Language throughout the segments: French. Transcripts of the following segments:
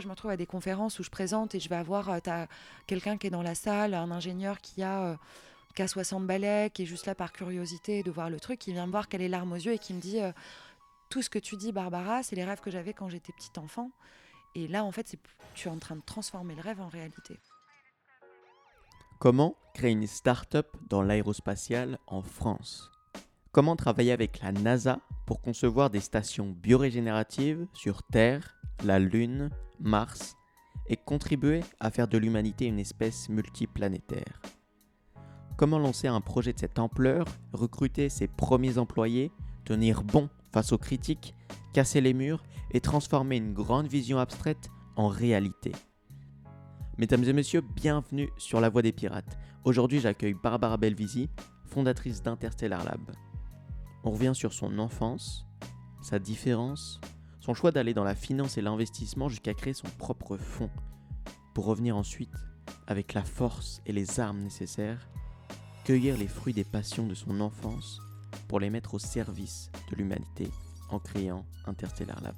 je me retrouve à des conférences où je présente et je vais avoir euh, quelqu'un qui est dans la salle, un ingénieur qui a, euh, qui a 60 balais, qui est juste là par curiosité de voir le truc, qui vient me voir, qu'elle est larmes aux yeux et qui me dit euh, Tout ce que tu dis, Barbara, c'est les rêves que j'avais quand j'étais petite enfant. Et là, en fait, tu es en train de transformer le rêve en réalité. Comment créer une start-up dans l'aérospatiale en France? Comment travailler avec la NASA pour concevoir des stations biorégénératives sur Terre, la Lune, Mars et contribuer à faire de l'humanité une espèce multiplanétaire Comment lancer un projet de cette ampleur, recruter ses premiers employés, tenir bon face aux critiques, casser les murs et transformer une grande vision abstraite en réalité? Mesdames et messieurs, bienvenue sur La Voie des Pirates. Aujourd'hui, j'accueille Barbara Belvisi, fondatrice d'Interstellar Lab. On revient sur son enfance, sa différence, son choix d'aller dans la finance et l'investissement jusqu'à créer son propre fonds, pour revenir ensuite, avec la force et les armes nécessaires, cueillir les fruits des passions de son enfance pour les mettre au service de l'humanité en créant Interstellar Lab.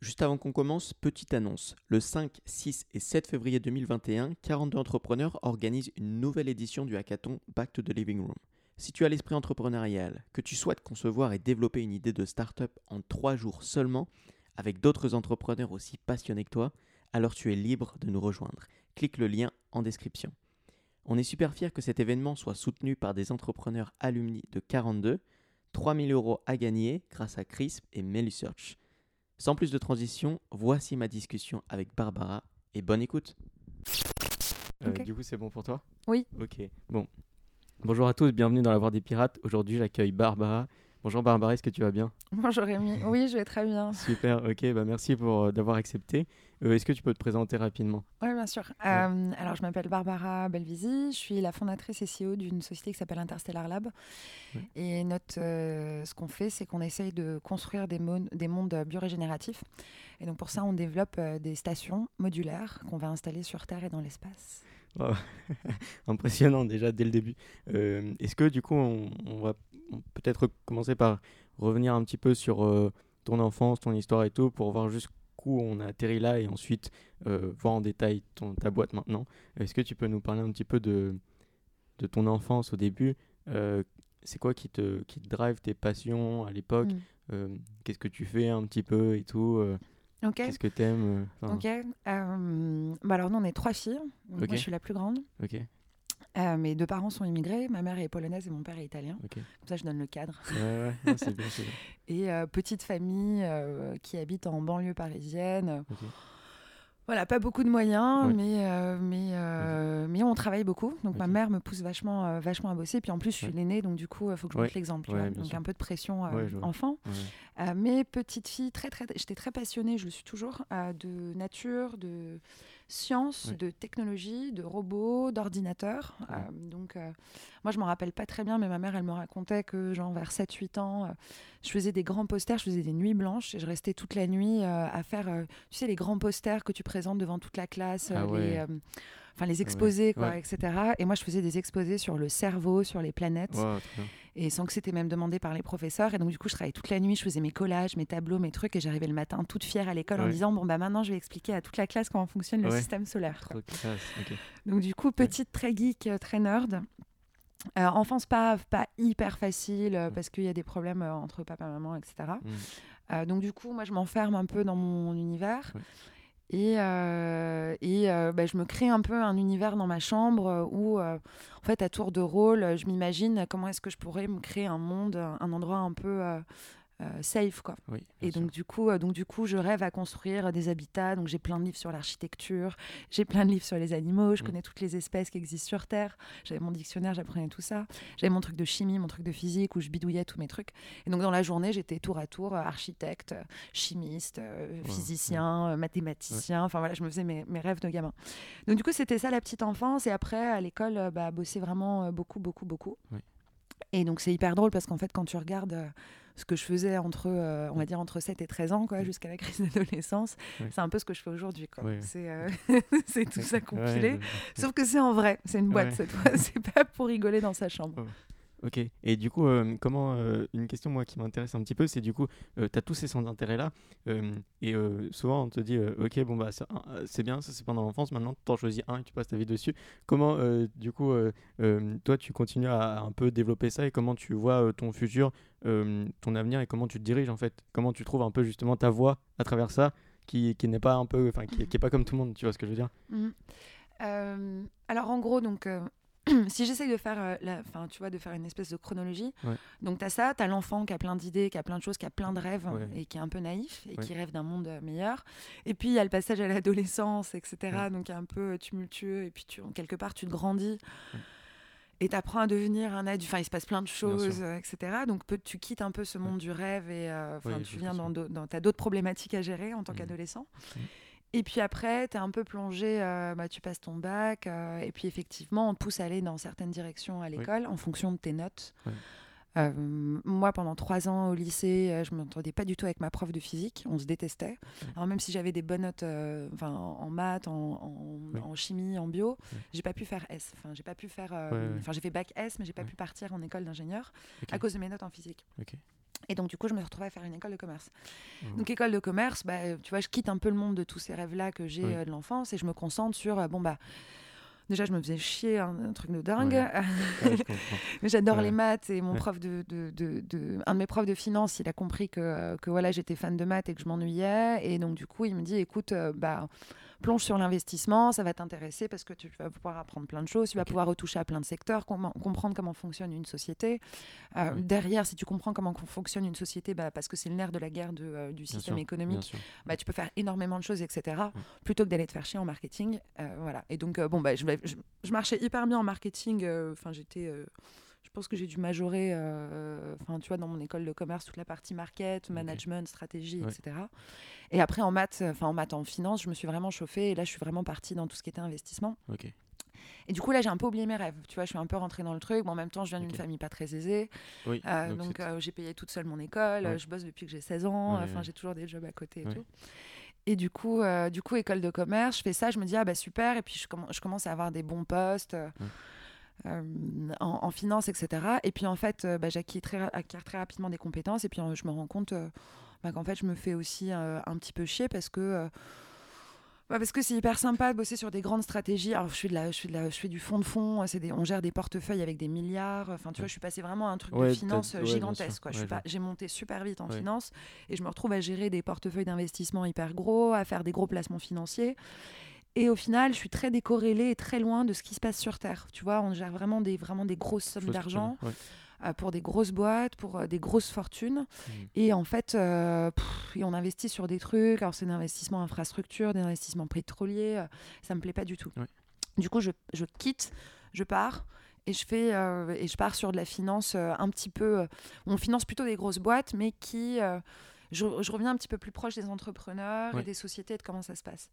Juste avant qu'on commence, petite annonce. Le 5, 6 et 7 février 2021, 42 entrepreneurs organisent une nouvelle édition du hackathon Back to the Living Room. Si tu as l'esprit entrepreneurial, que tu souhaites concevoir et développer une idée de start-up en 3 jours seulement, avec d'autres entrepreneurs aussi passionnés que toi, alors tu es libre de nous rejoindre. Clique le lien en description. On est super fiers que cet événement soit soutenu par des entrepreneurs alumni de 42, 3000 euros à gagner grâce à CRISP et MeliSearch. Sans plus de transition, voici ma discussion avec Barbara et bonne écoute. Euh, Ok. du coup, c'est bon pour toi? Oui. Ok, bon. Bonjour à tous, bienvenue dans la Voix des Pirates. Aujourd'hui, j'accueille Barbara. Bonjour Barbara, est-ce que tu vas bien? Bonjour Rémi. Oui, je vais très bien. Super, ok, bah merci pour euh, d'avoir accepté. Euh, est-ce que tu peux te présenter rapidement? Oui, bien sûr. Euh, alors, je m'appelle Barbara Belvisi. Je suis la fondatrice et CEO d'une société qui s'appelle Interstellar Lab. Ouais. Et notre, ce qu'on fait, c'est qu'on essaye de construire des, mon- des mondes biorégénératifs. Et donc, pour ça, on développe des stations modulaires qu'on va installer sur Terre et dans l'espace. Wow. Impressionnant déjà dès le début. Euh, Est-ce que du coup, on, on va peut-être commencer par revenir un petit peu sur euh, ton enfance, ton histoire et tout, pour voir jusqu'où on a atterri là et ensuite euh, voir en détail ton, ta boîte maintenant. Est-ce que tu peux nous parler un petit peu de, de ton enfance au début? C'est quoi qui te, qui te drive tes passions à l'époque? Mm. Qu'est-ce que tu fais un petit peu et tout Ok. Qu'est-ce que t'aimes euh, enfin, Ok. Euh, bah alors, nous, on est trois filles. Donc. Moi, je suis la plus grande. Ok, Euh, mes deux parents sont immigrés. Ma mère est polonaise et mon père est italien. ok. Comme ça, je donne le cadre. Ouais, ouais, non, bien. Et euh, petite famille euh, qui habite en banlieue parisienne. Ok. Voilà, pas beaucoup de moyens, Ouais. mais, mais, mais on travaille beaucoup. Donc ma mère me pousse vachement, vachement à bosser. Puis en plus, je suis l'aînée, donc du coup, il faut que je montre l'exemple. Donc sûr. un peu de pression enfant. Euh, mais petite fille, très, très, j'étais très passionnée, je le suis toujours, euh, de nature, de sciences, de technologie, de robots, d'ordinateurs. Ouais. Euh, donc euh, moi, je m'en rappelle pas très bien, mais ma mère, elle me racontait que genre vers 7-8 ans, je faisais des grands posters, je faisais des nuits blanches et je restais toute la nuit à faire, tu sais, les grands posters que tu présentes devant toute la classe, Ah ouais. les, enfin les exposés, quoi, Ouais. etc. Et moi, je faisais des exposés sur le cerveau, sur les planètes Wow, et sans que c'était même demandé par les professeurs. Et donc, du coup, je travaillais toute la nuit, je faisais mes collages, mes tableaux, mes trucs, et j'arrivais le matin toute fière à l'école en Ouais. disant Bon, bah maintenant, je vais expliquer à toute la classe comment fonctionne le système solaire. Donc, du coup, petite, très geek, euh, très nerd. Euh, enfance pas, pas hyper facile euh, Mm. parce qu'il y a des problèmes euh, entre papa et maman, etc. Donc du coup, moi, je m'enferme un peu dans mon univers. Et, euh, et euh, bah, je me crée un peu un univers dans ma chambre euh, où, en fait, à tour de rôle, je m'imagine comment est-ce que je pourrais me créer un monde, un endroit un peu euh, safe, quoi. Oui, Et donc du coup, euh, donc du coup, je rêve à construire des habitats. Donc j'ai plein de livres sur l'architecture, j'ai plein de livres sur les animaux. Je Mm. connais toutes les espèces qui existent sur Terre. J'avais mon dictionnaire, j'apprenais tout ça. J'avais mon truc de chimie, mon truc de physique où je bidouillais tous mes trucs. Et donc dans la journée, j'étais tour à tour euh, architecte, chimiste, Ouais, physicien, mathématicien. Enfin voilà, je me faisais mes, mes rêves de gamin. Donc du coup, c'était ça la petite enfance. Et après, à l'école, bah, bosser vraiment beaucoup, beaucoup, beaucoup. Et donc c'est hyper drôle parce qu'en fait, quand tu regardes euh, ce que je faisais entre, euh, on va dire, entre 7 et 13 ans, quoi, Ouais. jusqu'à la crise d'adolescence, c'est un peu ce que je fais aujourd'hui. quoi. C'est euh, c'est tout ça compilé. Sauf que c'est en vrai, c'est une boîte Ouais. cette fois, c'est pas pour rigoler dans sa chambre. Ok. Et du coup, euh, comment euh, une question moi qui m'intéresse un petit peu, c'est du coup, tu as tous ces centres d'intérêt là, et souvent on te dit, ok, bon bah c'est bien, ça c'est pendant l'enfance. Maintenant, tu en choisis un et tu passes ta vie dessus. Comment, du coup, toi, tu continues à, un peu développer ça et comment tu vois ton futur, ton avenir et comment tu te diriges en fait? Comment tu trouves un peu justement ta voie à travers ça, qui, qui n'est pas un peu, enfin, qui, qui, pas comme tout le monde. Tu vois ce que je veux dire? Mmh. Alors en gros, donc si j'essaye de faire, euh, la, fin, tu vois, de faire une espèce de chronologie, donc tu as ça, tu as l'enfant qui a plein d'idées, qui a plein de choses, qui a plein de rêves et qui est un peu naïf et qui rêve d'un monde euh, meilleur. Et puis il y a le passage à l'adolescence, etc. Donc un peu euh, tumultueux. Et puis tu, quelque part, tu te grandis et tu apprends à devenir un adulte. Enfin, il se passe plein de choses, etc. Donc tu quittes un peu ce monde du rêve et tu viens dans, dans as d'autres problématiques à gérer en tant mmh. qu'adolescent. Et puis après, tu es un peu plongé, euh, bah, tu passes ton bac, euh, et puis effectivement, on te pousse à aller dans certaines directions à l'école en fonction de tes notes. Euh, moi, pendant trois ans au lycée, je ne m'entendais pas du tout avec ma prof de physique. On se détestait. Alors même si j'avais des bonnes notes en, en maths, en, chimie, en bio, j'ai pas pu faire S. Enfin, j'ai pas pu faire. Enfin, j'ai fait bac S, mais j'ai pas pu partir en école d'ingénieur à cause de mes notes en physique. Et donc, du coup, je me retrouvais à faire une école de commerce. Mmh. Donc, école de commerce, bah, tu vois, je quitte un peu le monde de tous ces rêves-là que j'ai euh, de l'enfance et je me concentre sur, euh, bon, bah, déjà, je me faisais chier, un, truc de dingue. J'adore les maths et mon prof de, de, de, un de mes profs de finance, il a compris que, que voilà, j'étais fan de maths et que je m'ennuyais. Et donc, du coup, il me dit, écoute, euh, bah, plonge sur l'investissement, ça va t'intéresser parce que tu vas pouvoir apprendre plein de choses, tu vas pouvoir retoucher à plein de secteurs, comprendre comment fonctionne une société. Euh, derrière, si tu comprends comment fonctionne une société, bah, parce que c'est le nerf de la guerre de, euh, du système économique, bah, tu peux faire énormément de choses, etc. Plutôt que d'aller te faire chier en marketing. Euh, voilà. Et donc, bon, bah, je, je, marchais hyper bien en marketing. Enfin, j'étais pense que j'ai dû majorer, enfin, tu vois, dans mon école de commerce, toute la partie market, management, stratégie, etc. Et après, en maths, enfin en maths, en finance, je me suis vraiment chauffée. Et là, je suis vraiment partie dans tout ce qui était investissement. Ok. Et du coup, là, j'ai un peu oublié mes rêves. Tu vois, je suis un peu rentrée dans le truc. en même temps, je viens d'une famille pas très aisée. Oui, euh, donc, euh, j'ai payé toute seule mon école. Je bosse depuis que j'ai 16 ans. enfin, j'ai toujours des jobs à côté et tout. Et du coup, euh, du coup, école de commerce, je fais ça. Je me dis, ah bah super. Et puis, je, je commence à avoir des bons postes. En, finance, etc. Et puis en fait, bah, j'acquiers très, très, rapidement des compétences et puis je me rends compte bah, qu'en fait je me fais aussi euh, un petit peu chier parce que euh, bah, parce que c'est hyper sympa de bosser sur des grandes stratégies. Alors, je fais, de la, je fais, de la, je fais du fond de fond. Des, on gère des portefeuilles avec des milliards. Enfin, tu vois, je suis passé vraiment à un truc de finance gigantesque. J'ai monté super vite en finance et je me retrouve à gérer des portefeuilles d'investissement hyper gros, à faire des gros placements financiers. Et au final, je suis très décorrélée et très loin de ce qui se passe sur Terre. Tu vois, on gère vraiment des, vraiment des grosses sommes d'argent. Euh, pour des grosses boîtes, pour euh, des grosses fortunes. Mmh. Et en fait, euh, on investit sur des trucs. Alors, c'est des investissements infrastructure, des investissements pétroliers. ça me plaît pas du tout. Du coup, je, je, quitte, je pars et je fais et je pars sur de la finance un petit peu. on finance plutôt des grosses boîtes, mais qui je, je, reviens un petit peu plus proche des entrepreneurs et des sociétés de comment ça se passe.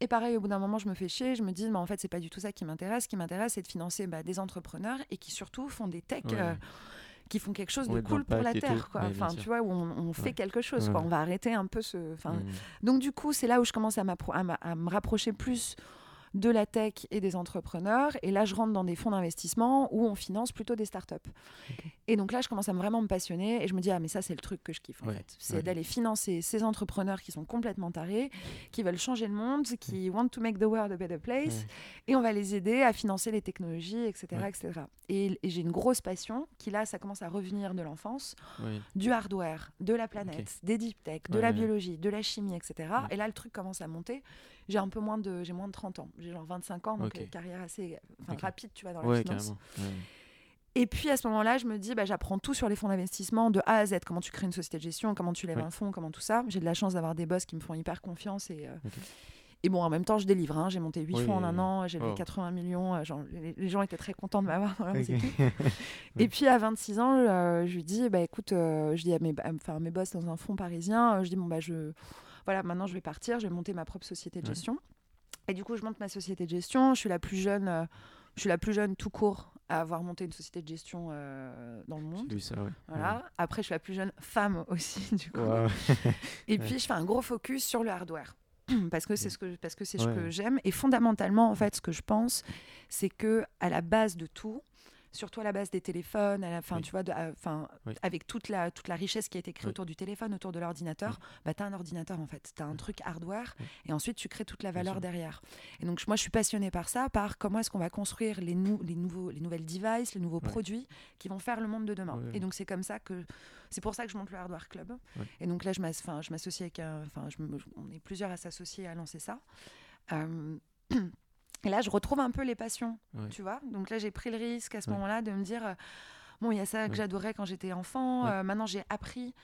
Et pareil, au bout d'un moment, je me fais chier, je me dis, mais en fait, c'est pas du tout ça qui m'intéresse. Ce qui m'intéresse, c'est de financer bah, des entrepreneurs et qui surtout font des techs. Euh, qui font quelque chose de cool pour la terre quoi. enfin tu vois où on, fait quelque chose quoi. on va arrêter un peu ce enfin mmh. donc du coup c'est là où je commence à, à me rapprocher plus de la tech et des entrepreneurs. Et là, je rentre dans des fonds d'investissement où on finance plutôt des startups. Et donc là, je commence à vraiment me passionner et je me dis, ah, mais ça, c'est le truc que je kiffe en fait. C'est d'aller financer ces entrepreneurs qui sont complètement tarés, qui veulent changer le monde, qui want to make the world a better place. Et on va les aider à financer les technologies, etc. etc. Et, j'ai une grosse passion qui, là, ça commence à revenir de l'enfance, du hardware, de la planète, des deep tech, de la biologie, de la chimie, etc. Et là, le truc commence à monter. J'ai un peu moins de j'ai moins de 30 ans. J'ai genre 25 ans donc une carrière assez rapide tu vois dans la finance et puis à ce moment-là je me dis bah, j'apprends tout sur les fonds d'investissement de A à Z comment tu crées une société de gestion comment tu lèves un fonds comment tout ça j'ai de la chance d'avoir des boss qui me font hyper confiance et euh, Et bon, en même temps, je délivre. Hein. J'ai monté 8 fonds en un an, j'ai levé 80 millions. Euh, genre, les, gens étaient très contents de m'avoir dans leur équipe. et puis à 26 ans, euh, je lui dis bah, écoute, je dis à mes, enfin, mes boss dans un fonds parisien, je dis bon, bah, je voilà, maintenant je vais partir, je vais monter ma propre société de gestion. Et du coup, je monte ma société de gestion. Je suis la plus jeune, je suis la plus jeune tout court à avoir monté une société de gestion euh, dans le monde. Ça, voilà. Après, je suis la plus jeune femme aussi, du coup. et puis, je fais un gros focus sur le hardware. parce que c'est ce que parce que c'est ce que j'aime et fondamentalement en fait ce que je pense c'est que à la base de tout surtout à la base des téléphones, à la fin, Oui. tu vois, de- à- enfin, Oui. avec toute la, toute la richesse qui a été créée Oui. autour du téléphone, autour de l'ordinateur, bah, tu as un ordinateur en fait. Tu as un truc hardware et ensuite tu crées toute la valeur derrière. Et donc, moi, je suis passionnée par ça, par comment est-ce qu'on va construire les, nou- les, nouveaux, les nouvelles devices, les nouveaux produits qui vont faire le monde de demain. Et donc, c'est comme ça que. C'est pour ça que je monte le Hardware Club. Et donc là, je m'associe avec un. Enfin, on est plusieurs à s'associer à lancer ça. Euh, Et là, je retrouve un peu les passions, Ouais. tu vois. Donc là, j'ai pris le risque à ce Ouais. moment-là de me dire, euh, bon, il y a ça que Ouais. j'adorais quand j'étais enfant. Euh, maintenant, j'ai appris.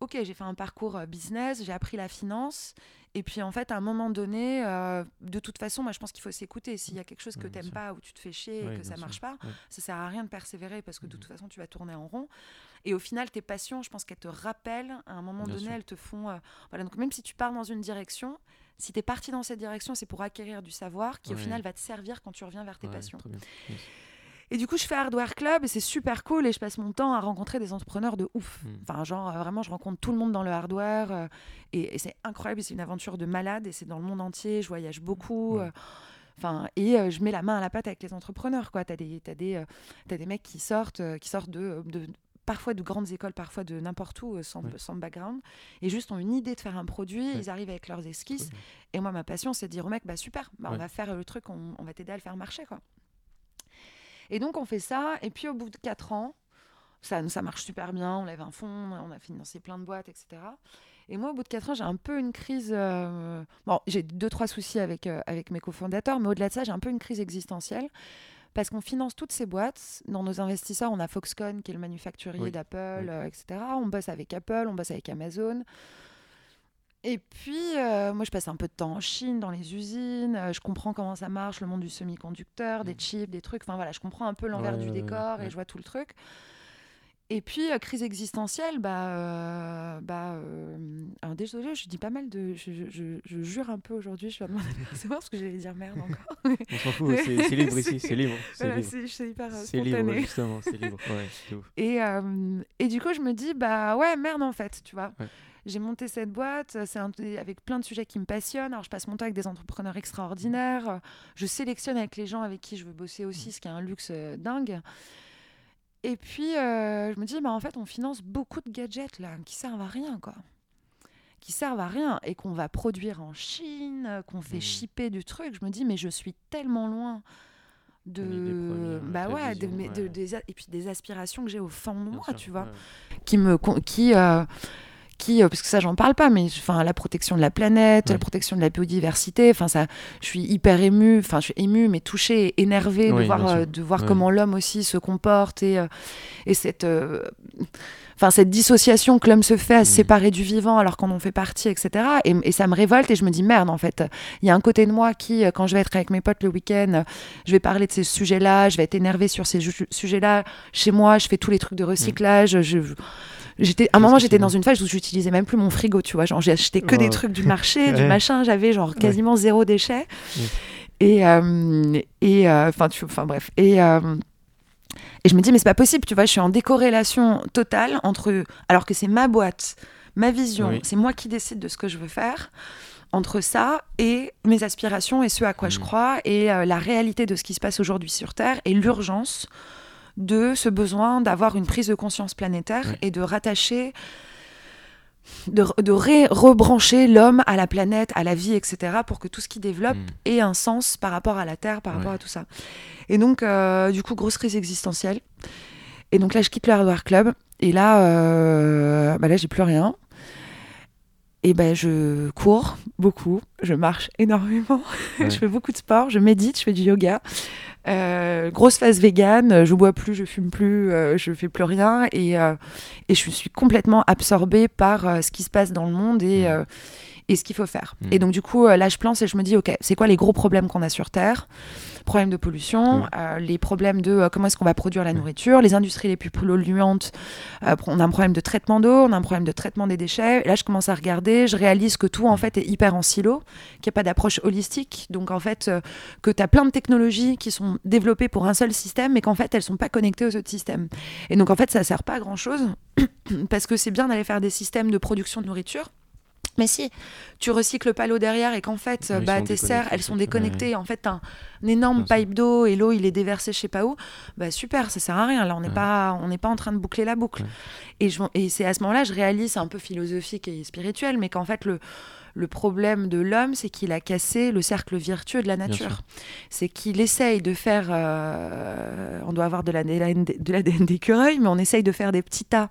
Ok, j'ai fait un parcours euh, business, j'ai appris la finance. Et puis, en fait, à un moment donné, euh, de toute façon, moi, je pense qu'il faut s'écouter. S'il y a quelque chose que tu sûr. pas ou tu te fais chier et que ça marche sûr. pas, ça sert à rien de persévérer parce que de toute façon, tu vas tourner en rond. Et au final, tes passions, je pense qu'elles te rappellent, à un moment Bien donné, sûr. elles te font. euh, voilà, donc même si tu pars dans une direction, si tu es parti dans cette direction, c'est pour acquérir du savoir qui, au final, va te servir quand tu reviens vers tes Ouais, passions. trop bien. Yes. Et du coup, je fais Hardware Club et c'est super cool et je passe mon temps à rencontrer des entrepreneurs de ouf. Mm. Enfin, genre, euh, vraiment, je rencontre tout le monde dans le hardware euh, et, et c'est incroyable. C'est une aventure de malade et c'est dans le monde entier. Je voyage beaucoup. Ouais. euh, Enfin, et euh, je mets la main à la pâte avec les entrepreneurs. Tu as des, t'as des, euh, t'as des mecs qui sortent, euh, qui sortent de, de- parfois de grandes écoles, parfois de n'importe où, euh, sans, Ouais. sans background, et juste ont une idée de faire un produit. Ouais. Ils arrivent avec leurs esquisses. Et moi, ma passion, c'est de dire au mec, bah super, bah, on va faire le truc, on, on va t'aider à le faire marcher. quoi. Et donc, on fait ça. Et puis, au bout de 4 ans, ça, ça marche super bien. On lève un fonds, on a financé plein de boîtes, etc. Et moi, au bout de 4 ans, j'ai un peu une crise. euh, Bon, j'ai deux, trois soucis avec, euh, avec mes cofondateurs, mais au-delà de ça, j'ai un peu une crise existentielle. Parce qu'on finance toutes ces boîtes. Dans nos investisseurs, on a Foxconn, qui est le manufacturier Oui. d'Apple, Oui. euh, etc. On bosse avec Apple, on bosse avec Amazon. Et puis, euh, moi, je passe un peu de temps en Chine, dans les usines. euh, je comprends comment ça marche, le monde du semi-conducteur, des Mm. chips, des trucs. Enfin, voilà, je comprends un peu l'envers Ouais, du ouais, ouais, décor et je vois tout le truc. Et puis, euh, crise existentielle, bah, euh, bah euh, alors désolé, je dis pas mal de. Je, je- je- je jure un peu aujourd'hui, je vais demander de recevoir parce que j'allais dire merde encore. On s'en fout, c'est libre ici, c'est libre. C'est Voilà, libre. c'est hyper euh, C'est libre, justement, c'est libre. Ouais, ouf. Et, et du coup, je me dis, bah ouais, merde en fait, tu vois. Ouais. J'ai monté cette boîte, c'est avec plein de sujets qui me passionnent. Alors, je passe mon temps avec des entrepreneurs extraordinaires. euh, Je sélectionne avec les gens avec qui je veux bosser aussi, ce qui est un luxe dingue. Et puis, euh, je me dis, bah, en fait, on finance beaucoup de gadgets là, qui servent à rien, quoi. Qui servent à rien et qu'on va produire en Chine, qu'on fait Mhm. shipper du truc. Je me dis, mais je suis tellement loin de. Bah ouais, de de- des et puis des aspirations que j'ai au fond de Bien moi, sûr, tu vois ouais. qui me qui euh, qui euh, parce que ça j'en parle pas mais enfin la protection de la planète Ouais. la protection de la biodiversité enfin ça je suis hyper émue enfin je suis émue mais touchée énervée de voir euh, de voir Ouais. comment l'homme aussi se comporte et euh, et cette euh, Enfin, cette dissociation que l'homme se fait à se Mhm. séparer du vivant alors qu'on en fait partie, etc. Et, et ça me révolte et je me dis merde, en fait, il y a un côté de moi qui, quand je vais être avec mes potes le week-end, je vais parler de ces sujets-là, je vais être énervée sur ces sujets-là. Chez moi, je fais tous les trucs de recyclage. Je, je- J'étais, à un moment, j'étais dans une phase où j'utilisais même plus mon frigo, tu vois. Genre, j'ai acheté que des Wow. trucs du marché, du machin. J'avais genre quasiment zéro déchet. Ouais. Et, euh, et euh, enfin, tu, enfin bref. Et, euh, et je me dis, mais c'est pas possible, tu vois. Je suis en décorrélation totale entre, alors que c'est ma boîte, ma vision, Oui. c'est moi qui décide de ce que je veux faire. Entre ça et mes aspirations et ce à quoi je Mhm. crois et euh, la réalité de ce qui se passe aujourd'hui sur Terre et l'urgence de ce besoin d'avoir une prise de conscience planétaire Oui. et de rattacher, de, de ré- rebrancher l'homme à la planète, à la vie, etc., pour que tout ce qui développe Mm. ait un sens par rapport à la Terre, par rapport à tout ça. Et donc, euh, du coup, grosse crise existentielle. Et donc là, je quitte le Hardware Club. Et là, euh, bah là, j'ai plus rien. Et ben, je cours beaucoup, je marche énormément, Ouais. je fais beaucoup de sport, je médite, je fais du yoga. Euh, grosse phase vegan, je bois plus, je fume plus, euh, je fais plus rien et, euh, et je suis complètement absorbée par ce qui se passe dans le monde et, Mm. euh, et ce qu'il faut faire. Mm. Et donc du coup, là je plante et je me dis, ok, c'est quoi les gros problèmes qu'on a sur Terre? Problèmes de pollution, euh, les problèmes de euh, comment est-ce qu'on va produire la nourriture, les industries les plus polluantes, euh, on a un problème de traitement d'eau, on a un problème de traitement des déchets. Et là je commence à regarder, je réalise que tout en fait est hyper en silo, qu'il n'y a pas d'approche holistique, donc en fait que tu as plein de technologies qui sont développées pour un seul système, mais qu'en fait elles sont pas connectées aux autres systèmes. Et donc en fait ça sert pas à grand chose parce que c'est bien d'aller faire des systèmes de production de nourriture Mais si tu recycles pas l'eau derrière et qu'en fait, ils bah, tes serres, elles sont ouais. déconnectées, en fait, t'as un, un énorme pipe d'eau et l'eau, il est déversé je sais pas où, bah super, ça sert à rien. Là, on n'est Ouais. pas, on n'est pas en train de boucler la boucle. Ouais. Et, je, et c'est à ce moment-là, je réalise, c'est un peu philosophique et spirituel, mais qu'en fait, le, le problème de l'homme, c'est qu'il a cassé le cercle vertueux de la nature. C'est qu'il essaye de faire, euh, on doit avoir de l'ADN d'écureuil, mais on essaye de faire des petits tas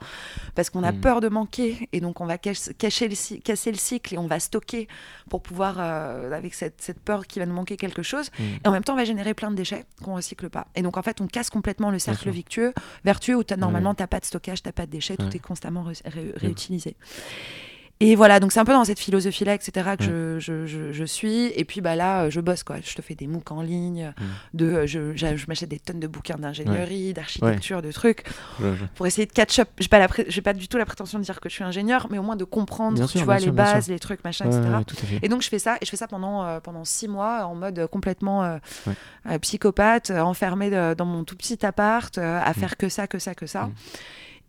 parce qu'on a Mm. peur de manquer et donc on va cache- cacher le, casser le cycle et on va stocker pour pouvoir, euh, avec cette, cette peur qu'il va nous manquer quelque chose. Mm. Et en même temps, on va générer plein de déchets qu'on recycle pas. Et donc en fait, on casse complètement le cercle vertueux, vertueux où Ouais. normalement tu n'as pas de stockage, tu n'as pas de déchets, Ouais. tout est constamment ré- ré- réutilisé. Et voilà, donc c'est un peu dans cette philosophie-là, etc., que je, je, je, je suis. Et puis bah là, euh, je bosse, quoi. Je te fais des MOOC en ligne, Mm. de, euh, je, je m'achète des tonnes de bouquins d'ingénierie, d'architecture, de trucs, Je- je- pour essayer de catch-up. Pas, la pré- j'ai pas du tout la prétention de dire que je suis ingénieur, mais au moins de comprendre, Bien tu sûr, vois, les sûr, bases, les trucs, machin, etc. Et donc je fais ça, et je fais ça pendant, euh, pendant six mois en mode complètement euh, euh, psychopathe, enfermé de- dans mon tout petit appart, à Mm. faire que ça, que ça, que ça.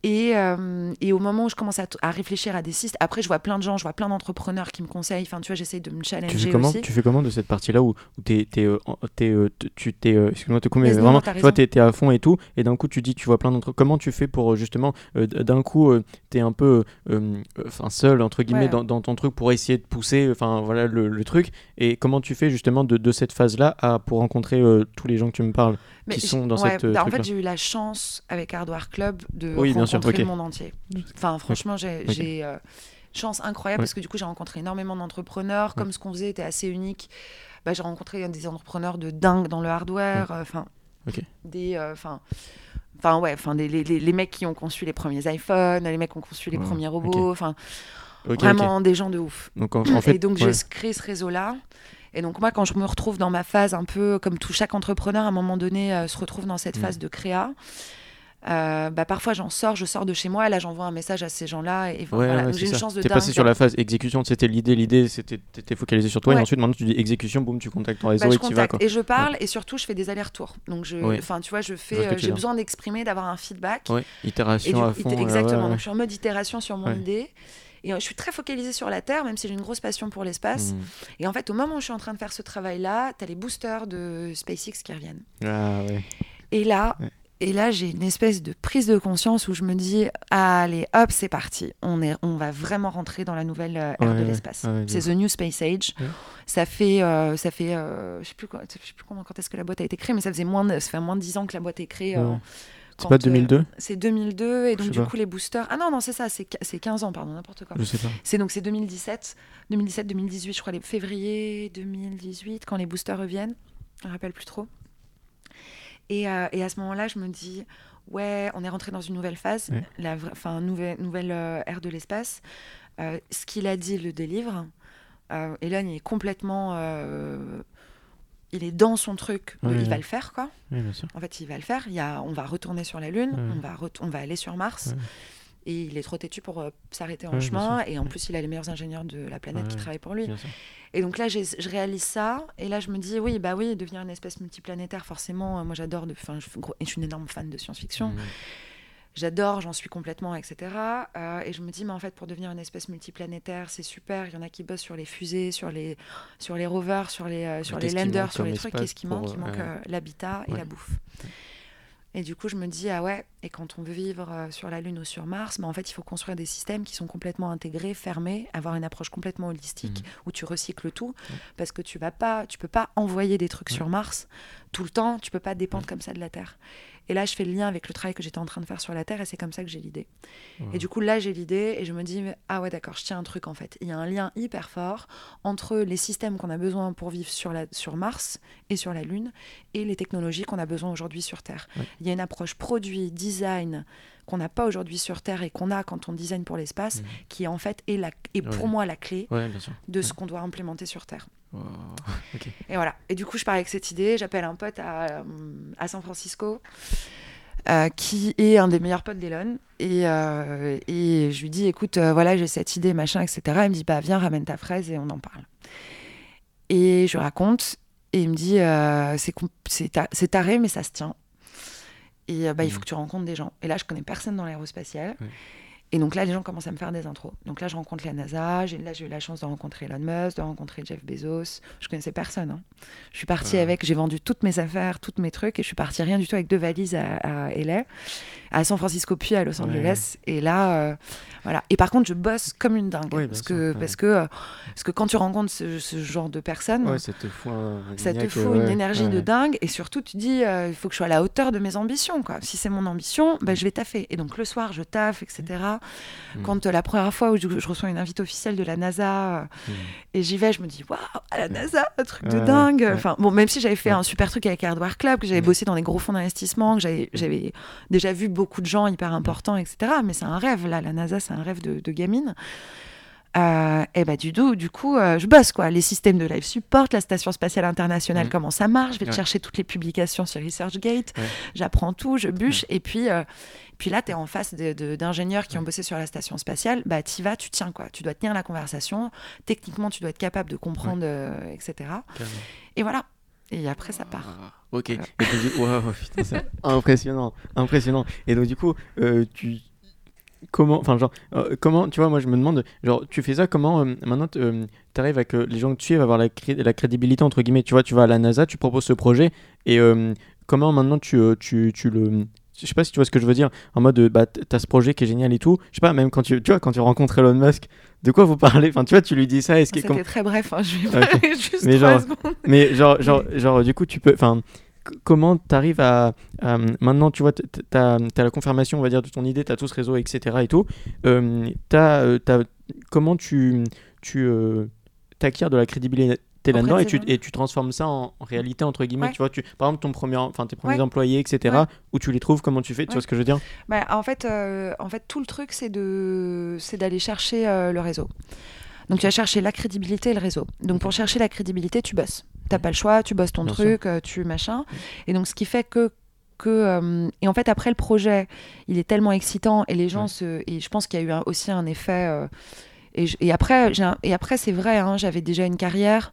Et, euh, et au moment où je commence à, à réfléchir à des systèmes, après je vois plein de gens, je vois plein d'entrepreneurs qui me conseillent, enfin tu vois, j'essaye de me Tu challenger fais, comment, aussi. tu fais comment de cette partie-là où, où t'es, t'es, euh, t'es, euh, tu t'es, excuse-moi, te mais vraiment, tu vois, t'es, t'es à fond et tout, et d'un coup tu dis, tu vois plein d'entre. Comment tu fais pour justement, euh, d'un coup, euh, t'es un peu, enfin seul entre guillemets Ouais. dans, dans ton truc pour essayer de pousser, enfin voilà le, le truc, et comment tu fais justement de, de cette phase-là à pour rencontrer tous les gens que tu me parles. qui sont dans ouais, cette, bah, en fait, j'ai eu la chance avec Hardware Club de Oui, bien ok. le monde entier. Enfin, franchement, j'ai Ok. j'ai, euh, chance incroyable Ouais. parce que du coup, j'ai rencontré énormément d'entrepreneurs. Comme ce qu'on faisait était assez unique, bah, j'ai rencontré des entrepreneurs de dingue dans le hardware. euh, Enfin, des, euh, enfin. Enfin ouais, enfin les, les, les- mecs qui ont conçu les premiers iPhones, les mecs qui ont conçu les premiers robots, enfin vraiment des gens de ouf. Donc en, en fait, et donc j'ai créé ce réseau-là. Et donc moi, quand je me retrouve dans ma phase un peu comme tout chaque entrepreneur, à un moment donné, euh, se retrouve dans cette Mm. phase de créa. Euh, bah, parfois j'en sors, je sors de chez moi, et là j'envoie un message à ces gens-là et voilà, ouais, j'ai une ça. chance de T'es passé sur la phase exécution, c'était l'idée, l'idée c'était t'étais focalisé sur toi et Ouais. ensuite maintenant tu dis exécution, boum, tu contactes ton réseau Bah, et tu vas quoi. et je parle et surtout je fais des allers-retours. Donc je, enfin tu vois, je fais, euh, j'ai besoin d'exprimer, d'avoir un feedback. Et itération du- à fond. euh, exactement. Donc je suis en mode itération sur mon idée. Et euh, je suis très focalisée sur la Terre, même si j'ai une grosse passion pour l'espace. Mm. Et en fait, au moment où je suis en train de faire ce travail-là, tu as les boosters de SpaceX qui reviennent. Ah ouais. Et là, Ouais. Et là j'ai une espèce de prise de conscience où je me dis allez, hop, c'est parti. On, est, on va vraiment rentrer dans la nouvelle euh, ère Ouais, de l'espace. ouais, c'est The New Space Age. Ça fait, euh, ça fait euh, je sais plus, je sais plus comment, quand est-ce que la boîte a été créée, mais ça faisait moins de, ça fait moins de 10 ans que la boîte est créée. euh. C'est pas euh, 2002 C'est 2002 et donc du pas. coup les boosters. Ah non non c'est ça, c'est qu- c'est 15 ans pardon n'importe quoi. Je sais pas. C'est donc c'est 2017, 2017, 2018 je crois les février 2018 quand les boosters reviennent. Je me rappelle plus trop. Et, euh, et à ce moment-là je me dis ouais on est rentré dans une nouvelle phase, Ouais. la vra- enfin nouvelle nouvelle euh, ère de l'espace. Euh, ce qu'il a dit le délivre. Euh, Elon il est complètement il est dans son truc, Ouais, il ouais. va le faire quoi. Oui, bien sûr. En fait, il va le faire. Il y a, on va retourner sur la Lune, on, va on va aller sur Mars. Et il est trop têtu pour euh, s'arrêter en Ouais, chemin. Et en plus, il a les meilleurs ingénieurs de la planète Ouais, qui travaillent pour lui. Et donc là, je réalise ça. Et là, je me dis, oui, bah oui, devenir une espèce multiplanétaire, forcément. euh, moi, j'adore. Enfin, je, suis une énorme fan de science-fiction. J'adore, j'en suis complètement, etc. Euh, et je me dis, mais en fait, pour devenir une espèce multiplanétaire, c'est super. Il y en a qui bossent sur les fusées, sur les, sur les rovers, sur les, euh, sur les landers, sur les trucs. Qu'est-ce qui manque? Il manque l'habitat et Ouais. la bouffe. Et du coup, je me dis, ah ouais, et quand on veut vivre euh, sur la Lune ou sur Mars, bah, en fait, il faut construire des systèmes qui sont complètement intégrés, fermés, avoir une approche complètement holistique Mhm. où tu recycles tout, parce que tu vas pas, tu peux pas envoyer des trucs sur Mars tout le temps, tu peux pas dépendre comme ça de la Terre. Et là, je fais le lien avec le travail que j'étais en train de faire sur la Terre, et c'est comme ça que j'ai l'idée. Et du coup, là, j'ai l'idée, et je me dis, ah ouais, d'accord, je tiens un truc en fait. Il y a un lien hyper fort entre les systèmes qu'on a besoin pour vivre sur, la, sur Mars et sur la Lune, et les technologies qu'on a besoin aujourd'hui sur Terre. Ouais. Il y a une approche produit, design, qu'on n'a pas aujourd'hui sur Terre et qu'on a quand on design pour l'espace, Mhm. qui en fait est, la, est pour Ouais. moi la clé Ouais, de ce qu'on doit implémenter sur Terre. Wow. Et voilà. Et du coup, je pars avec cette idée. J'appelle un pote à, euh, à San Francisco, euh, qui est un des meilleurs potes d'Elon. Et, euh, et je lui dis, écoute, euh, voilà, j'ai cette idée, machin, etc. Il me dit, bah, viens, ramène ta fraise et on en parle. Et je raconte. Et il me dit, c'est c'est ta- c'est taré, mais ça se tient. Et euh, bah, il faut Mhm. que tu rencontres des gens. Et là, je connais personne dans l'aérospatial. Ouais. Et donc là, les gens commencent à me faire des intros. Donc là, je rencontre la NASA. Là, j'ai eu la chance de rencontrer Elon Musk, de rencontrer Jeff Bezos. Je connaissais personne. hein. Je suis partie avec, j'ai vendu toutes mes affaires, tous mes trucs, et je suis partie rien du tout avec deux valises à, à LA, à San Francisco puis à Los Ouais. Angeles. Et là, euh, voilà. Et par contre, je bosse comme une dingue. Oui, parce, sûr, que, ouais. parce, que, euh, parce que quand tu rencontres ce, ce genre de personnes, Ouais, ça te fout un. ça te niaque, fout ouais, une énergie de dingue et surtout tu dis euh, il faut que je sois à la hauteur de mes ambitions quoi. Si c'est mon ambition, ben, je vais taffer. Et donc le soir je taffe etc. Mm. Quand euh, la première fois où je, je reçois une invite officielle de la NASA euh, Mm. et j'y vais, je me dis waouh à la NASA un truc de dingue. Enfin bon même si j'avais fait un super truc avec Hardware Club, que j'avais bossé dans des gros fonds d'investissement, que j'avais j'avais déjà vu beaucoup de gens hyper importants etc. Mais c'est un rêve là la NASA c'est un rêve de, de gamine. Euh, et bah du, coup- du coup, euh, je bosse quoi. Les systèmes de live support, la station spatiale internationale, Mhm. comment ça marche. Je vais te chercher toutes les publications sur ResearchGate. Ouais. J'apprends tout, je bûche. Et puis, euh, puis là, tu es en face de- de- d'ingénieurs qui ont bossé sur la station spatiale. Bah, tu vas, tu tiens quoi. Tu dois tenir la conversation. Techniquement, tu dois être capable de comprendre, euh, etc. Carrément. Et voilà. Et après, ça part. Ah, Ok. Voilà. Et donc, du- Waouh, putain, impressionnant, impressionnant. Et donc du coup, tu comment, enfin genre, euh, comment, tu vois, moi je me demande, genre, tu fais ça comment euh, maintenant, tu arrives avec euh, les gens que tu suivent à avoir la, cré- la crédibilité entre guillemets. Tu vois, tu vas à la NASA, tu proposes ce projet et euh, comment maintenant tu, euh, tu, tu le je sais pas si tu vois ce que je veux dire en mode euh, bah t'as ce projet qui est génial et tout je sais pas même quand tu tu vois quand tu rencontres Elon Musk de quoi vous parlez? Enfin tu vois tu lui dis ça est-ce que C'était très bref. hein, Je vais Ok. parler juste Mais genre- secondes. mais genre, genre, genre, du coup, tu peux. Enfin, comment t'arrives à, à- Maintenant, tu vois, t- t- t'as as la confirmation, on va dire, de ton idée, t'as tout ce réseau, etc. et tout. Euh, euh, comment tu. tu euh, t'acquiers de la crédibilité là-dedans de et tu, et tu transformes ça en, en réalité, entre guillemets. Ouais. Tu vois, tu, par exemple, ton premier, enfin, tes premiers Ouais. employés, etc. Ouais. Où tu les trouves, comment tu fais Tu vois ce que je veux dire? Bah, en, fait, euh, en fait, tout le truc, c'est de, c'est d'aller chercher euh, le réseau. Donc, tu vas chercher la crédibilité et le réseau. Donc, pour chercher la crédibilité, tu bosses. T'as pas le choix, tu bosses ton Bien truc, euh, tu machin. Et donc, ce qui fait que que euh, et en fait après le projet il est tellement excitant et les gens Ouais. se et je pense qu'il y a eu un- aussi un effet euh, et, je- et après un- et après c'est vrai hein, j'avais déjà une carrière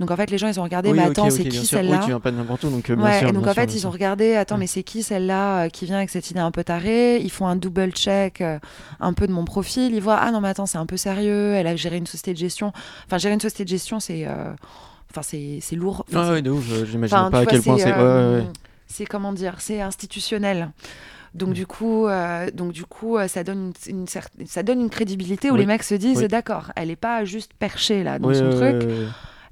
donc en fait les gens ils ont regardé Oui, mais attends c'est qui celle-là Oui, tu viens pas de n'importe où, donc euh, bien Ouais, sûr. et donc bien en sûr, fait, ils sûr. ont regardé, attends, Ouais. mais c'est qui celle-là euh, qui vient avec cette idée un peu tarée? Ils font un double check euh, un peu de mon profil. Ils voient, ah non, mais attends, c'est un peu sérieux. Elle a géré une société de gestion. Enfin, gérer une société de gestion, c'est. euh, Enfin, c'est c'est lourd. Enfin, Ah ouais, de ouf, euh, j'imagine enfin, pas à quel point c'est. ouais, euh. C'est comment dire C'est institutionnel. Donc Mm. du coup, euh, donc du coup, euh, ça donne une, une ça donne une crédibilité où Oui. les mecs se disent, Oui. d'accord, elle est pas juste perchée là dans Ouais, son ouais, truc.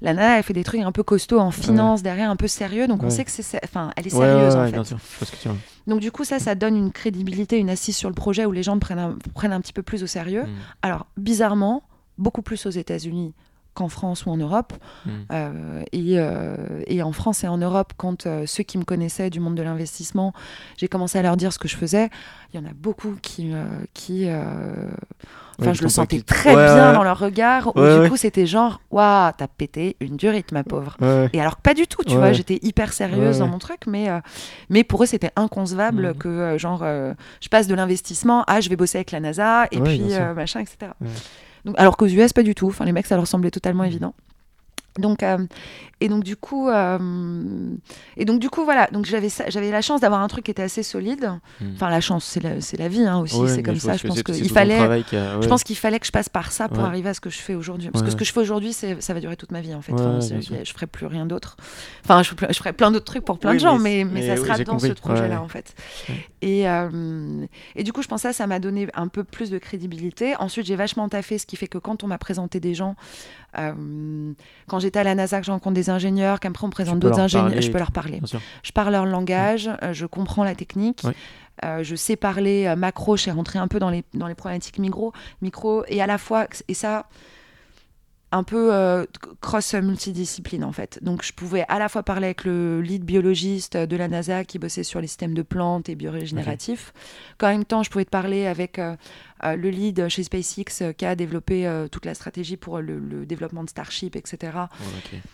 La nana, elle fait des trucs un peu costauds en finance derrière, un peu sérieux. Donc on sait que c'est, enfin, elle est sérieuse en fait. bien sûr. Que tu. Donc du coup, ça, ça donne une crédibilité, une assise sur le projet où les gens prennent un, prennent un petit peu plus au sérieux. Mm. Alors, bizarrement, beaucoup plus aux États-Unis qu'en France ou en Europe. Mm. Euh, et, euh, et en France et en Europe, quand euh, ceux qui me connaissaient du monde de l'investissement, j'ai commencé à leur dire ce que je faisais, il y en a beaucoup qui... qui Enfin, je le sentais très Ouais, bien ouais. dans leur regard, où Ouais, du coup, c'était genre, waouh, t'as pété une durite, ma pauvre. Et alors que pas du tout, tu vois, j'étais hyper sérieuse dans mon truc, mais, euh, mais pour eux, c'était inconcevable Mhm. que, euh, genre, euh, je passe de l'investissement à je vais bosser avec la NASA, et puis machin, etc. Donc, alors qu'aux US, pas du tout. Enfin, les mecs, ça leur semblait totalement Mhm. évident. Donc, euh, et donc du coup, euh, et donc du coup, voilà. Donc j'avais j'avais la chance d'avoir un truc qui était assez solide. Mhm. Enfin, la chance, c'est la, c'est la vie hein, aussi. Ouais, c'est comme ça. Je pense qu'il fallait. Je pense qu'il fallait que je passe par ça pour Ouais. arriver à ce que je fais aujourd'hui. Parce que ce que je fais aujourd'hui, c'est- ça va durer toute ma vie en fait. Enfin, je ferai plus rien d'autre. Enfin, je, ferai- je ferai plein d'autres trucs pour plein Oui, de gens, mais mais, ça oui, sera dans ce projet-là en fait. Et, euh, et du coup, je pense que ça, ça m'a donné un peu plus de crédibilité. Ensuite, j'ai vachement taffé, ce qui fait que quand on m'a présenté des gens, euh, quand j'étais à la NASA, que je rencontre des ingénieurs, qu'après on me présente d'autres ingénieurs, parler je peux leur parler. Je parle leur langage, euh, je comprends la technique. Ouais. euh, je sais parler macro, je sais rentrer un peu dans les, dans les problématiques micro, micro, et à la fois, et ça, un peu euh, cross multidiscipline en fait. Donc je pouvais à la fois parler avec le lead biologiste de la NASA qui bossait sur les systèmes de plantes et biorégénératifs, qu'en même temps je pouvais te parler avec euh, le lead chez SpaceX euh, qui a développé euh, toute la stratégie pour le, le développement de Starship, etc.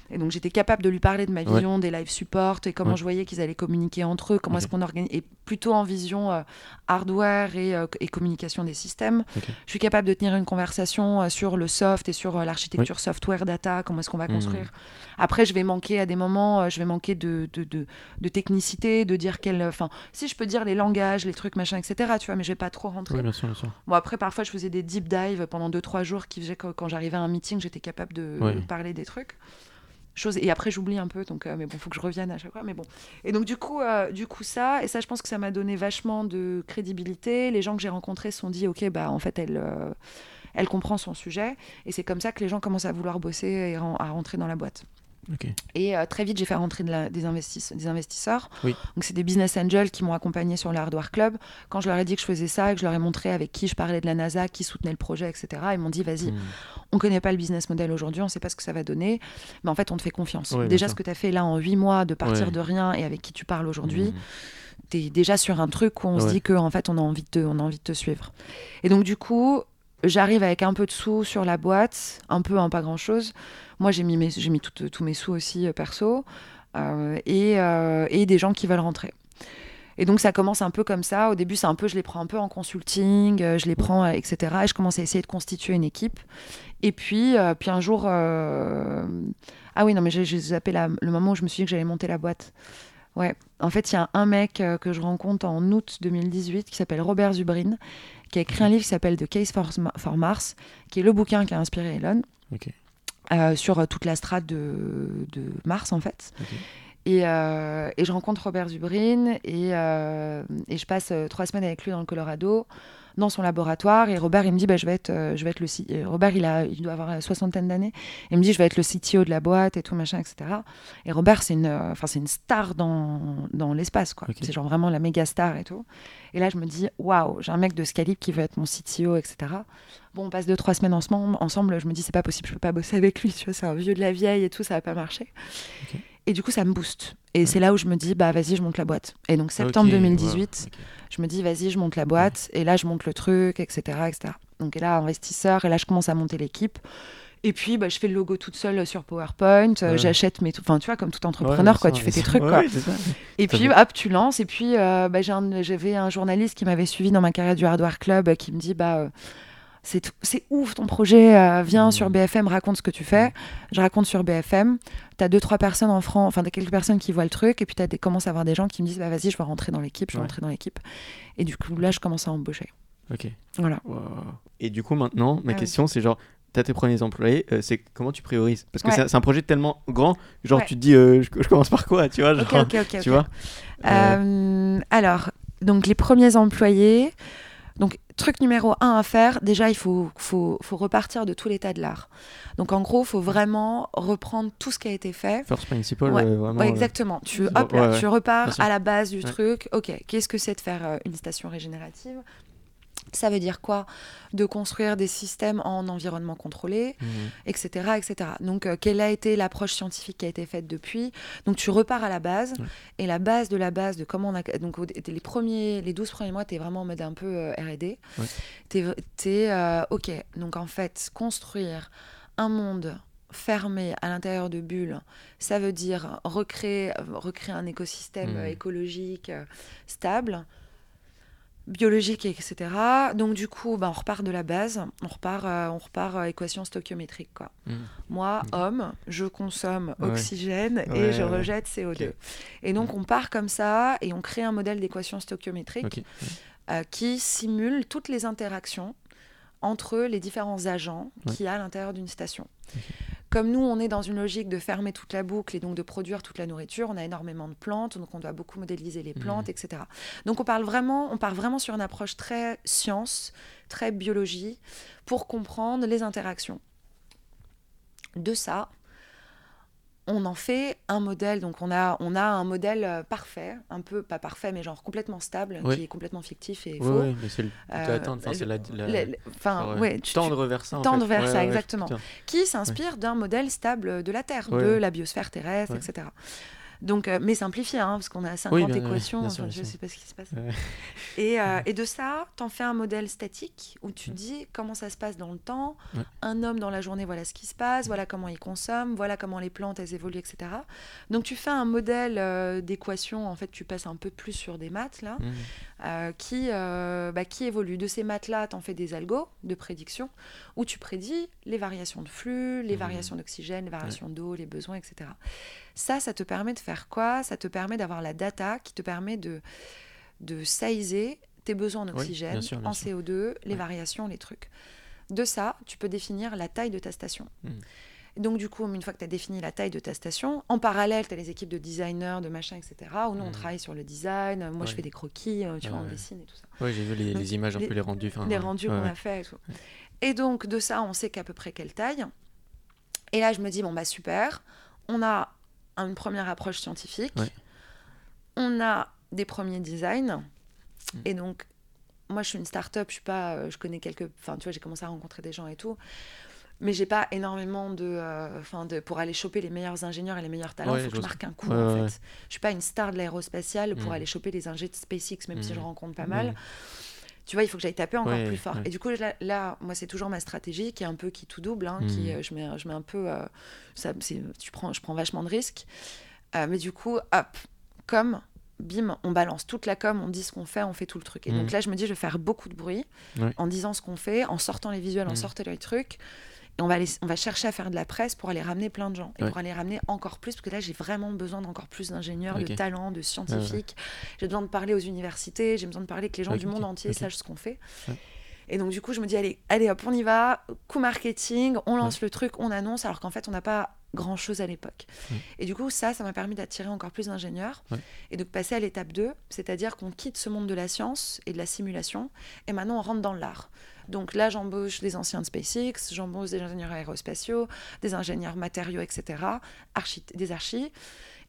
Et donc j'étais capable de lui parler de ma Ouais. vision des live support et comment Ouais. je voyais qu'ils allaient communiquer entre eux, comment est-ce qu'on organise, et plutôt en vision euh, hardware et, euh, et communication des systèmes. Je suis capable de tenir une conversation euh, sur le soft et sur euh, l'architecture software data, comment est-ce qu'on va Mhm. construire. Après, je vais manquer à des moments, euh, je vais manquer de, de, de, de technicité, de dire quel, enfin, si je peux dire les langages, les trucs, machin, etc. Tu vois, mais je vais pas trop rentrer. Oui, bien sûr, bien sûr. Bon, après, parfois, je faisais des deep dives pendant 2-3 jours qui faisaient que quand j'arrivais à un meeting, j'étais capable de parler des trucs. Chose... Et après, j'oublie un peu, donc, euh, mais bon, faut que je revienne à chaque fois. Mais bon. Et donc, du coup, euh, du coup, ça, et ça, je pense que ça m'a donné vachement de crédibilité. Les gens que j'ai rencontrés se sont dit, OK, bah, en fait, elle, euh, elle comprend son sujet. Et c'est comme ça que les gens commencent à vouloir bosser et à rentrer dans la boîte. Et euh, très vite, j'ai fait rentrer de la- des, investis- des investisseurs. Oui. Donc, c'est des business angels qui m'ont accompagné sur le Hardware Club. Quand je leur ai dit que je faisais ça et que je leur ai montré avec qui je parlais de la NASA, qui soutenait le projet, etc., ils m'ont dit vas-y, Hmm. on connaît pas le business model aujourd'hui, on sait pas ce que ça va donner, mais en fait, on te fait confiance. Ouais, déjà, ce que tu as fait là en huit mois, de partir Ouais. de rien et avec qui tu parles aujourd'hui, Hmm. tu es déjà sur un truc où on se dit qu'en fait, on a, envie de te, on a envie de te suivre. Et donc, du coup, j'arrive avec un peu de sous sur la boîte, un peu, hein, pas grand-chose. Moi, j'ai mis, mes- mis tous mes sous aussi euh, perso, euh, et, euh, et des gens qui veulent rentrer. Et donc ça commence un peu comme ça. Au début, c'est un peu, je les prends un peu en consulting, je les prends, etc. Et je commence à essayer de constituer une équipe. Et puis, puis un jour, ah oui, non, mais j'ai zappé la- le moment où je me suis dit que j'allais monter la boîte. Ouais. En fait, il y a un mec que je rencontre en août 2018 qui s'appelle Robert Zubrin, qui a écrit un livre qui s'appelle The Case for, Mars, qui est le bouquin qui a inspiré Elon. Ok. Euh, sur euh, toute la strate de, de Mars en fait. Et, euh, et je rencontre Robert Zubrin et, euh, et je passe trois semaines avec lui dans le Colorado, dans son laboratoire. Et Robert, il me dit, bah, je, vais être, je vais être le... C- Robert, il, a, il doit avoir soixantaine d'années. Il me dit, je vais être le CTO de la boîte et tout, machin, etc. Et Robert, c'est une, enfin, c'est une star dans, dans l'espace, quoi. C'est genre vraiment la méga star et tout. Et là, je me dis, waouh, j'ai un mec de ce calibre qui veut être mon CTO, etc. Bon, on passe deux, trois semaines ensemble, ensemble je me dis, c'est pas possible, je peux pas bosser avec lui, tu vois, c'est un vieux de la vieille et tout, ça va pas marcher. Et du coup, ça me booste. Et c'est là où je me dis, bah vas-y, je monte la boîte. Et donc, septembre Ok, 2018, wow, ok. je me dis, vas-y, je monte la boîte. Et là, je monte le truc, etc. etc. Donc, et là, investisseur, et là, je commence à monter l'équipe. Et puis, bah, je fais le logo toute seule sur PowerPoint. Ouais. J'achète mes. Enfin, tu vois, comme tout entrepreneur, quoi, tu fais tes trucs, Ouais, quoi. Et puis, hop, tu lances. Et puis, euh, bah, un- j'avais un journaliste qui m'avait suivi dans ma carrière du Hardware Club qui me dit bah, euh, c'est ouf ton projet, euh, viens sur BFM, raconte ce que tu fais. Je raconte sur BFM. Tu as deux, trois personnes en France, enfin, tu quelques personnes qui voient le truc. Et puis, tu commences à avoir des gens qui me disent bah, vas-y, je vais rentrer dans l'équipe, je vais Ouais. rentrer dans l'équipe. Et du coup, là, je commence à embaucher. Ok. Voilà. Wow. Et du coup, maintenant, ma Ah oui. question, c'est genre, t'as tes premiers employés, euh, c'est comment tu priorises? Parce que Ouais. c'est un projet tellement grand, genre Ouais. tu te dis, euh, je, je commence par quoi, tu vois genre, Ok, ok, ok. Tu vois? alors, donc les premiers employés. Donc, truc numéro un à faire, déjà, il faut, faut, faut repartir de tout l'état de l'art. Donc, en gros, il faut vraiment reprendre tout ce qui a été fait. First principle, Ouais. euh, vraiment. Ouais, euh, exactement. Tu, hop, là, ouais, ouais. tu repars à la base du truc. Ok, qu'est-ce que c'est de faire euh, une station régénérative? Ça veut dire quoi? De construire des systèmes en environnement contrôlé, mhm. etc. etc. Donc, euh, quelle a été l'approche scientifique qui a été faite depuis? Donc, tu repars à la base. Et la base de la base de comment on a. Donc, les, premiers, les 12 premiers mois, tu es vraiment en mode un peu euh, RD. Ouais. Tu es. OK. Donc, en fait, construire un monde fermé à l'intérieur de bulles, ça veut dire recréer, euh, recréer un écosystème Mhm. euh, écologique euh, stable biologique, etc. Donc du coup, bah, on repart de la base, on repart, euh, on repart euh, équation stoichiométrique. Quoi. Mhm. Moi, homme, je consomme Ouais. oxygène et Ouais, je rejette CO2. Ok. Et donc on part comme ça et on crée un modèle d'équation stoichiométrique euh, qui simule toutes les interactions entre les différents agents Ouais. qu'il y a à l'intérieur d'une station. Comme nous, on est dans une logique de fermer toute la boucle et donc de produire toute la nourriture, on a énormément de plantes, donc on doit beaucoup modéliser les plantes, Mhm. etc. Donc on parle vraiment, on part vraiment sur une approche très science, très biologie, pour comprendre les interactions. De ça, on en fait un modèle. Donc on a, on a un modèle euh, parfait, un peu pas parfait, mais genre complètement stable, qui est complètement fictif et faux. ouais, mais c'est le Euh, enfin, c'est la, la- Enfin, ouais. tu- tendre vers ça. en tendre fait. vers Ouais, ça, ouais, exactement. qui s'inspire d'un modèle stable de la Terre, de la biosphère terrestre, etc. Donc, euh, mais simplifié, hein, parce qu'on a 50 Oui, bien- ouais, équations, bien sûr, je ne sais pas ce qui se passe. Ouais. Et, euh, et de ça, tu en fais un modèle statique où tu dis comment ça se passe dans le temps. Ouais. Un homme dans la journée, voilà ce qui se passe, voilà comment il consomme, voilà comment les plantes, elles évoluent, etc. Donc tu fais un modèle euh, d'équation, en fait tu passes un peu plus sur des maths, là, Mhm. Euh, qui, euh, bah, qui évoluent. De ces maths-là, tu en fais des algos de prédiction où tu prédis les variations de flux, les Mhm. variations d'oxygène, les variations d'eau, les besoins, etc. Ça, ça te permet de faire quoi? Ça te permet d'avoir la data qui te permet de, de sizer tes besoins en bien oxygène, sûr, bien en sûr. CO2, les Ouais. variations, les trucs. De ça, tu peux définir la taille de ta station. Mm. Et Donc, du coup, une fois que tu as défini la taille de ta station, en parallèle, tu as les équipes de designers, de machin, etc. Où nous, on Mm. travaille sur le design. Moi, je fais des croquis, euh, tu vois, Ouais, on dessine et tout ça. Ouais, j'ai vu les, Donc, les images, un les- peu les rendus. enfin, les rendus qu'on a fait et tout. Et donc, de ça, on sait qu'à peu près quelle taille. Et là, je me dis, bon, bah super, on a une première approche scientifique, Ouais. on a des premiers designs. Mm. Et donc, moi, je suis une start-up, je suis pas, euh, je connais quelques, enfin, tu vois, j'ai commencé à rencontrer des gens et tout. Mais j'ai pas énormément de, euh, enfin, de, pour aller choper les meilleurs ingénieurs et les meilleurs talents, il Ouais, faut que je marque un coup, Ouais, en ouais, fait. Je suis pas une star de l'aérospatiale pour Mm. aller choper les ingés de SpaceX, même si Mm. je rencontre pas Mm. mal tu vois, il faut que j'aille taper encore plus fort. Et du coup, là, là, moi, c'est toujours ma stratégie qui est un peu qui tout double, hein, qui, euh, je, mets, je mets un peu, euh, ça, c'est, tu prends, je prends vachement de risques. Euh, mais du coup, hop, comme, bim, on balance toute la com, on dit ce qu'on fait, on fait tout le truc. Et donc là, je me dis, je vais faire beaucoup de bruit en disant ce qu'on fait, en sortant les visuels, en sortant les trucs. Et on va, aller, on va chercher à faire de la presse pour aller ramener plein de gens. Et Ouais. pour aller ramener encore plus, parce que là, j'ai vraiment besoin d'encore plus d'ingénieurs, de talents, de scientifiques. J'ai besoin de parler aux universités, j'ai besoin de parler que les gens du monde entier sachent ce qu'on fait. Ouais. Et donc, du coup, je me dis, allez, allez hop, on y va, coup marketing, on lance le truc, on annonce, alors qu'en fait, on n'a pas grand chose à l'époque. Ouais. Et du coup, ça, ça m'a permis d'attirer encore plus d'ingénieurs Ouais. et de passer à l'étape 2, c'est-à-dire qu'on quitte ce monde de la science et de la simulation et maintenant on rentre dans l'art. Donc là, j'embauche des anciens de SpaceX, j'embauche des ingénieurs aérospatiaux, des ingénieurs matériaux, etc., archi- des archis.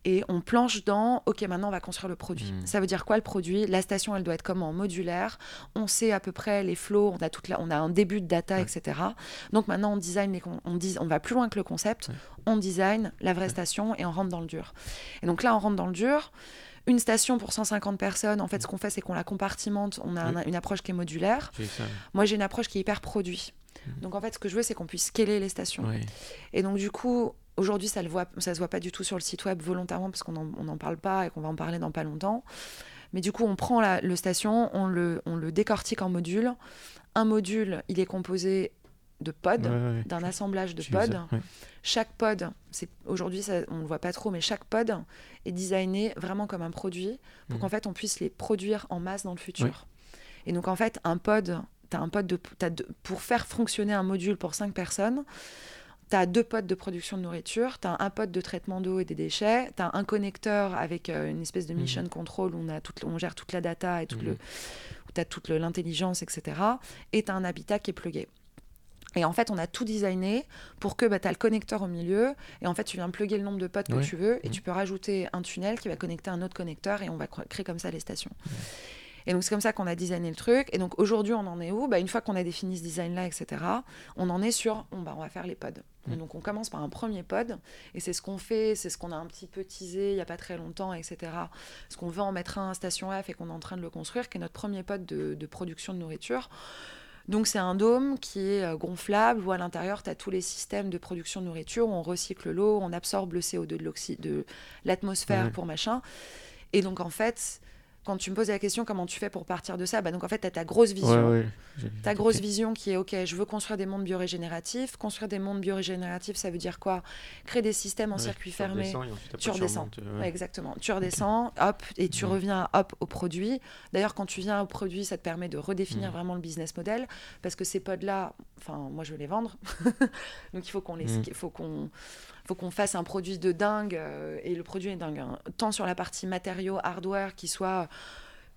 Et on planche dans, OK, maintenant on va construire le produit. Mm. Ça veut dire quoi le produit? La station, elle doit être comment Modulaire. On sait à peu près les flows, on a, toute la, on a un début de data, Ouais. etc. Donc maintenant on design, les on, dis- on va plus loin que le concept, Ouais. on design la vraie station et on rentre dans le dur. Et donc là, on rentre dans le dur. Une station pour 150 personnes, en fait, ce qu'on fait, c'est qu'on la compartimente. On a Oui. un- une approche qui est modulaire. Moi, j'ai une approche qui est hyper produit. Donc, en fait, ce que je veux, c'est qu'on puisse scaler les stations. Et donc, du coup, aujourd'hui, ça ne se voit pas du tout sur le site web volontairement parce qu'on n'en parle pas et qu'on va en parler dans pas longtemps. Mais du coup, on prend la, le station, on le, on le décortique en modules. Un module, il est composé de pods, Ouais, ouais. d'un assemblage de pods. ça, ouais. Chaque pod, c'est aujourd'hui ça- on le voit pas trop, mais chaque pod est designé vraiment comme un produit pour Mhm. qu'en fait on puisse les produire en masse dans le futur. Et donc en fait un pod, t'as un pod de, deux- pour faire fonctionner un module pour cinq personnes. Tu as deux pods de production de nourriture, tu as un pod de traitement d'eau et des déchets, tu as un connecteur avec euh, une espèce de Mhm. mission control où on, a toute, on gère toute la data et tout Mhm. le, où tu as toute l'intelligence, etc. Et tu as un habitat qui est plugué. Et en fait, on a tout designé pour que bah, tu as le connecteur au milieu. Et en fait, tu viens plugger le nombre de pods que tu veux. Et tu peux rajouter un tunnel qui va connecter un autre connecteur. Et on va cr- créer comme ça les stations. Et donc, c'est comme ça qu'on a designé le truc. Et donc, aujourd'hui, on en est où? Bah, Une fois qu'on a défini ce design-là, etc., on en est sur bah, on va faire les pods. Mhm. Donc, on commence par un premier pod. Et c'est ce qu'on fait. C'est ce qu'on a un petit peu teasé il n'y a pas très longtemps, etc. Parce qu'on veut en mettre un à Station F et qu'on est en train de le construire, qui est notre premier pod de, de production de nourriture. Donc c'est un dôme qui est euh, gonflable où à l'intérieur tu as tous les systèmes de production de nourriture, où on recycle l'eau, on absorbe le CO2 de l'atmosphère pour machin. Et donc en fait, quand tu me poses la question comment tu fais pour partir de ça, bah donc en fait tu as ta grosse vision. Ouais, ouais. j'ai- Ta grosse vision qui est OK, je veux construire des mondes biorégénératifs. Construire des mondes biorégénératifs, ça veut dire quoi? Créer des systèmes en Ouais, circuit tu fermé. redescends et ensuite après tu redescends. euh, Ouais, exactement. Tu redescends, hop, et tu Mhm. reviens, hop, au produit. D'ailleurs, quand tu viens au produit, ça te permet de redéfinir Mhm. vraiment le business model, parce que ces pods-là, enfin, moi, je veux les vendre. Donc, il faut qu'on les, Mhm. faut qu'on, faut qu'on fasse un produit de dingue, euh, et le produit est dingue. hein. Tant sur la partie matériaux, hardware, qui soit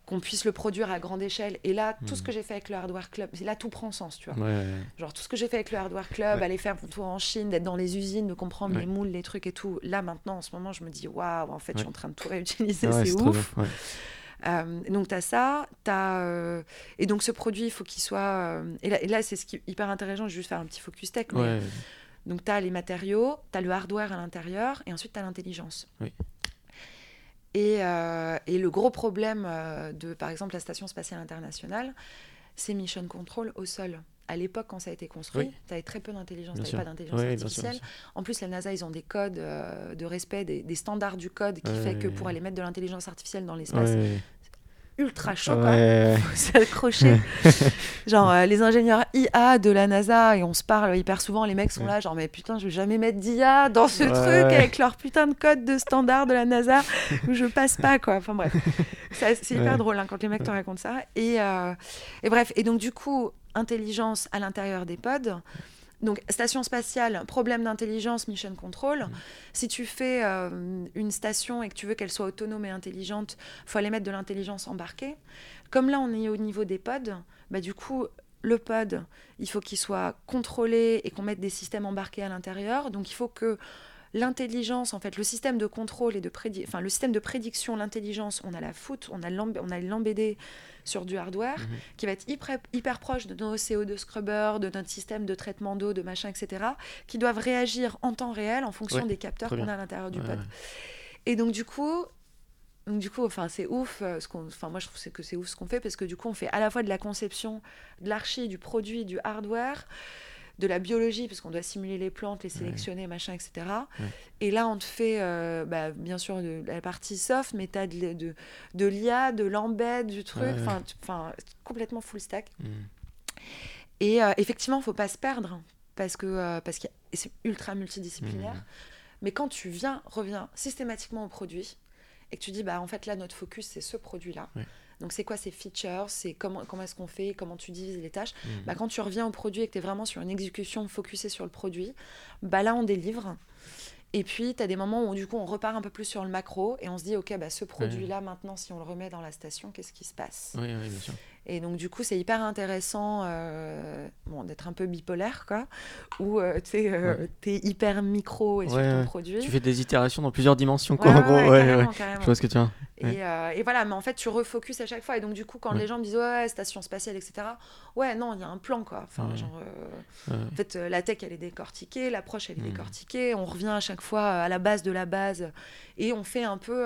qu'on puisse le produire à grande échelle. Et là, tout ce Mhm. que j'ai fait avec le Hardware Club, là, tout prend sens, tu vois. Ouais, ouais, ouais. Genre tout ce que j'ai fait avec le Hardware Club, aller faire mon tour en Chine, d'être dans les usines, de comprendre les moules, les trucs et tout. Là maintenant, en ce moment, je me dis waouh, en fait, je suis en train de tout réutiliser, c'est ouf. Euh, donc tu as ça, euh, et donc ce produit, il faut qu'il soit. euh, Et là, là, c'est ce qui est hyper intéressant. Je vais juste faire un petit focus tech. mais- Donc tu as les matériaux, tu as le hardware à l'intérieur, et ensuite tu as l'intelligence. Oui. Et, euh, et le gros problème euh, de, par exemple, la Station spatiale internationale, c'est mission control au sol. À l'époque, quand ça a été construit, Oui. tu avais très peu d'intelligence, tu pas d'intelligence Ouais, bien sûr, artificielle. bien sûr. En plus, la NASA, ils ont des codes euh, de respect, des, des standards du code qui Ouais, fait que pour aller mettre de l'intelligence artificielle dans l'espace, Ouais, ultra chaud, quoi. ouais. Faut s'accrocher. genre, euh, les ingénieurs IA de la NASA, et on se parle hyper souvent, les mecs sont là, genre, mais putain, je vais jamais mettre d'IA dans ce Ouais, truc avec leur putain de code de standard de la NASA où je passe pas, quoi. Enfin bref. c'est c'est hyper Ouais. drôle hein, quand les mecs te racontent ça. Et, euh, et bref, et donc du coup, intelligence à l'intérieur des pods. Donc, station spatiale, problème d'intelligence, mission control. Mm. Si tu fais euh, une station et que tu veux qu'elle soit autonome et intelligente, faut aller mettre de l'intelligence embarquée. Comme là, on est au niveau des pods, bah, du coup, le pod, il faut qu'il soit contrôlé et qu'on mette des systèmes embarqués à l'intérieur. Donc, il faut que l'intelligence, en fait, le système de contrôle et de prédi- enfin, le système de prédiction, l'intelligence, on a la foot, on a l'emb- on a l'embêté sur du hardware Mhm. qui va être hyper, hyper proche de nos CO2 scrubbers, de notre système de traitement d'eau, de machin, etc., qui doivent réagir en temps réel en fonction Ouais, des capteurs qu'on a à l'intérieur du Ouais, pod. ouais. Et donc du coup, donc, du coup, enfin c'est ouf. euh, ce qu'on, enfin moi je trouve que c'est ouf ce qu'on fait parce que du coup on fait à la fois de la conception, de l'archi, du produit, du hardware, de la biologie parce qu'on doit simuler les plantes, les sélectionner, machin, etc. Ouais. Et là on te fait, euh, bah, bien sûr de la partie soft, mais t'as de, de, de l'IA, de l'embed, du truc, enfin tu- enfin complètement full stack. Mm. Et euh, effectivement, faut pas se perdre parce que euh, parce que c'est ultra multidisciplinaire. Mhm. Mais quand tu viens, reviens systématiquement au produit et que tu dis bah en fait là notre focus c'est ce produit là. Ouais. Donc c'est quoi ces features, c'est comment comment est-ce qu'on fait, comment tu divises les tâches? Mm. Bah, quand tu reviens au produit et que tu es vraiment sur une exécution focusée sur le produit, bah là on délivre. Et puis, tu as des moments où du coup on repart un peu plus sur le macro et on se dit, ok, bah, ce produit-là, maintenant, si on le remet dans la station, qu'est-ce qui se passe? Oui, oui, bien sûr. Et donc, du coup, c'est hyper intéressant euh, bon, d'être un peu bipolaire, quoi, où euh, tu es hyper micro et sur ton ouais. produit. Tu fais des itérations dans plusieurs dimensions, quoi, en gros. carrément, carrément. Je vois ce que tu. Ouais. Et, euh, et voilà, mais en fait, tu refocuses à chaque fois. Et donc, du coup, quand les gens me disent, ouais, station spatiale, etc., ouais, non, il y a un plan, quoi. Enfin, genre, euh, en fait, euh, la tech, elle est décortiquée, l'approche, elle est Mhm. décortiquée. On revient à chaque fois euh, à la base de la base. Et on fait un peu.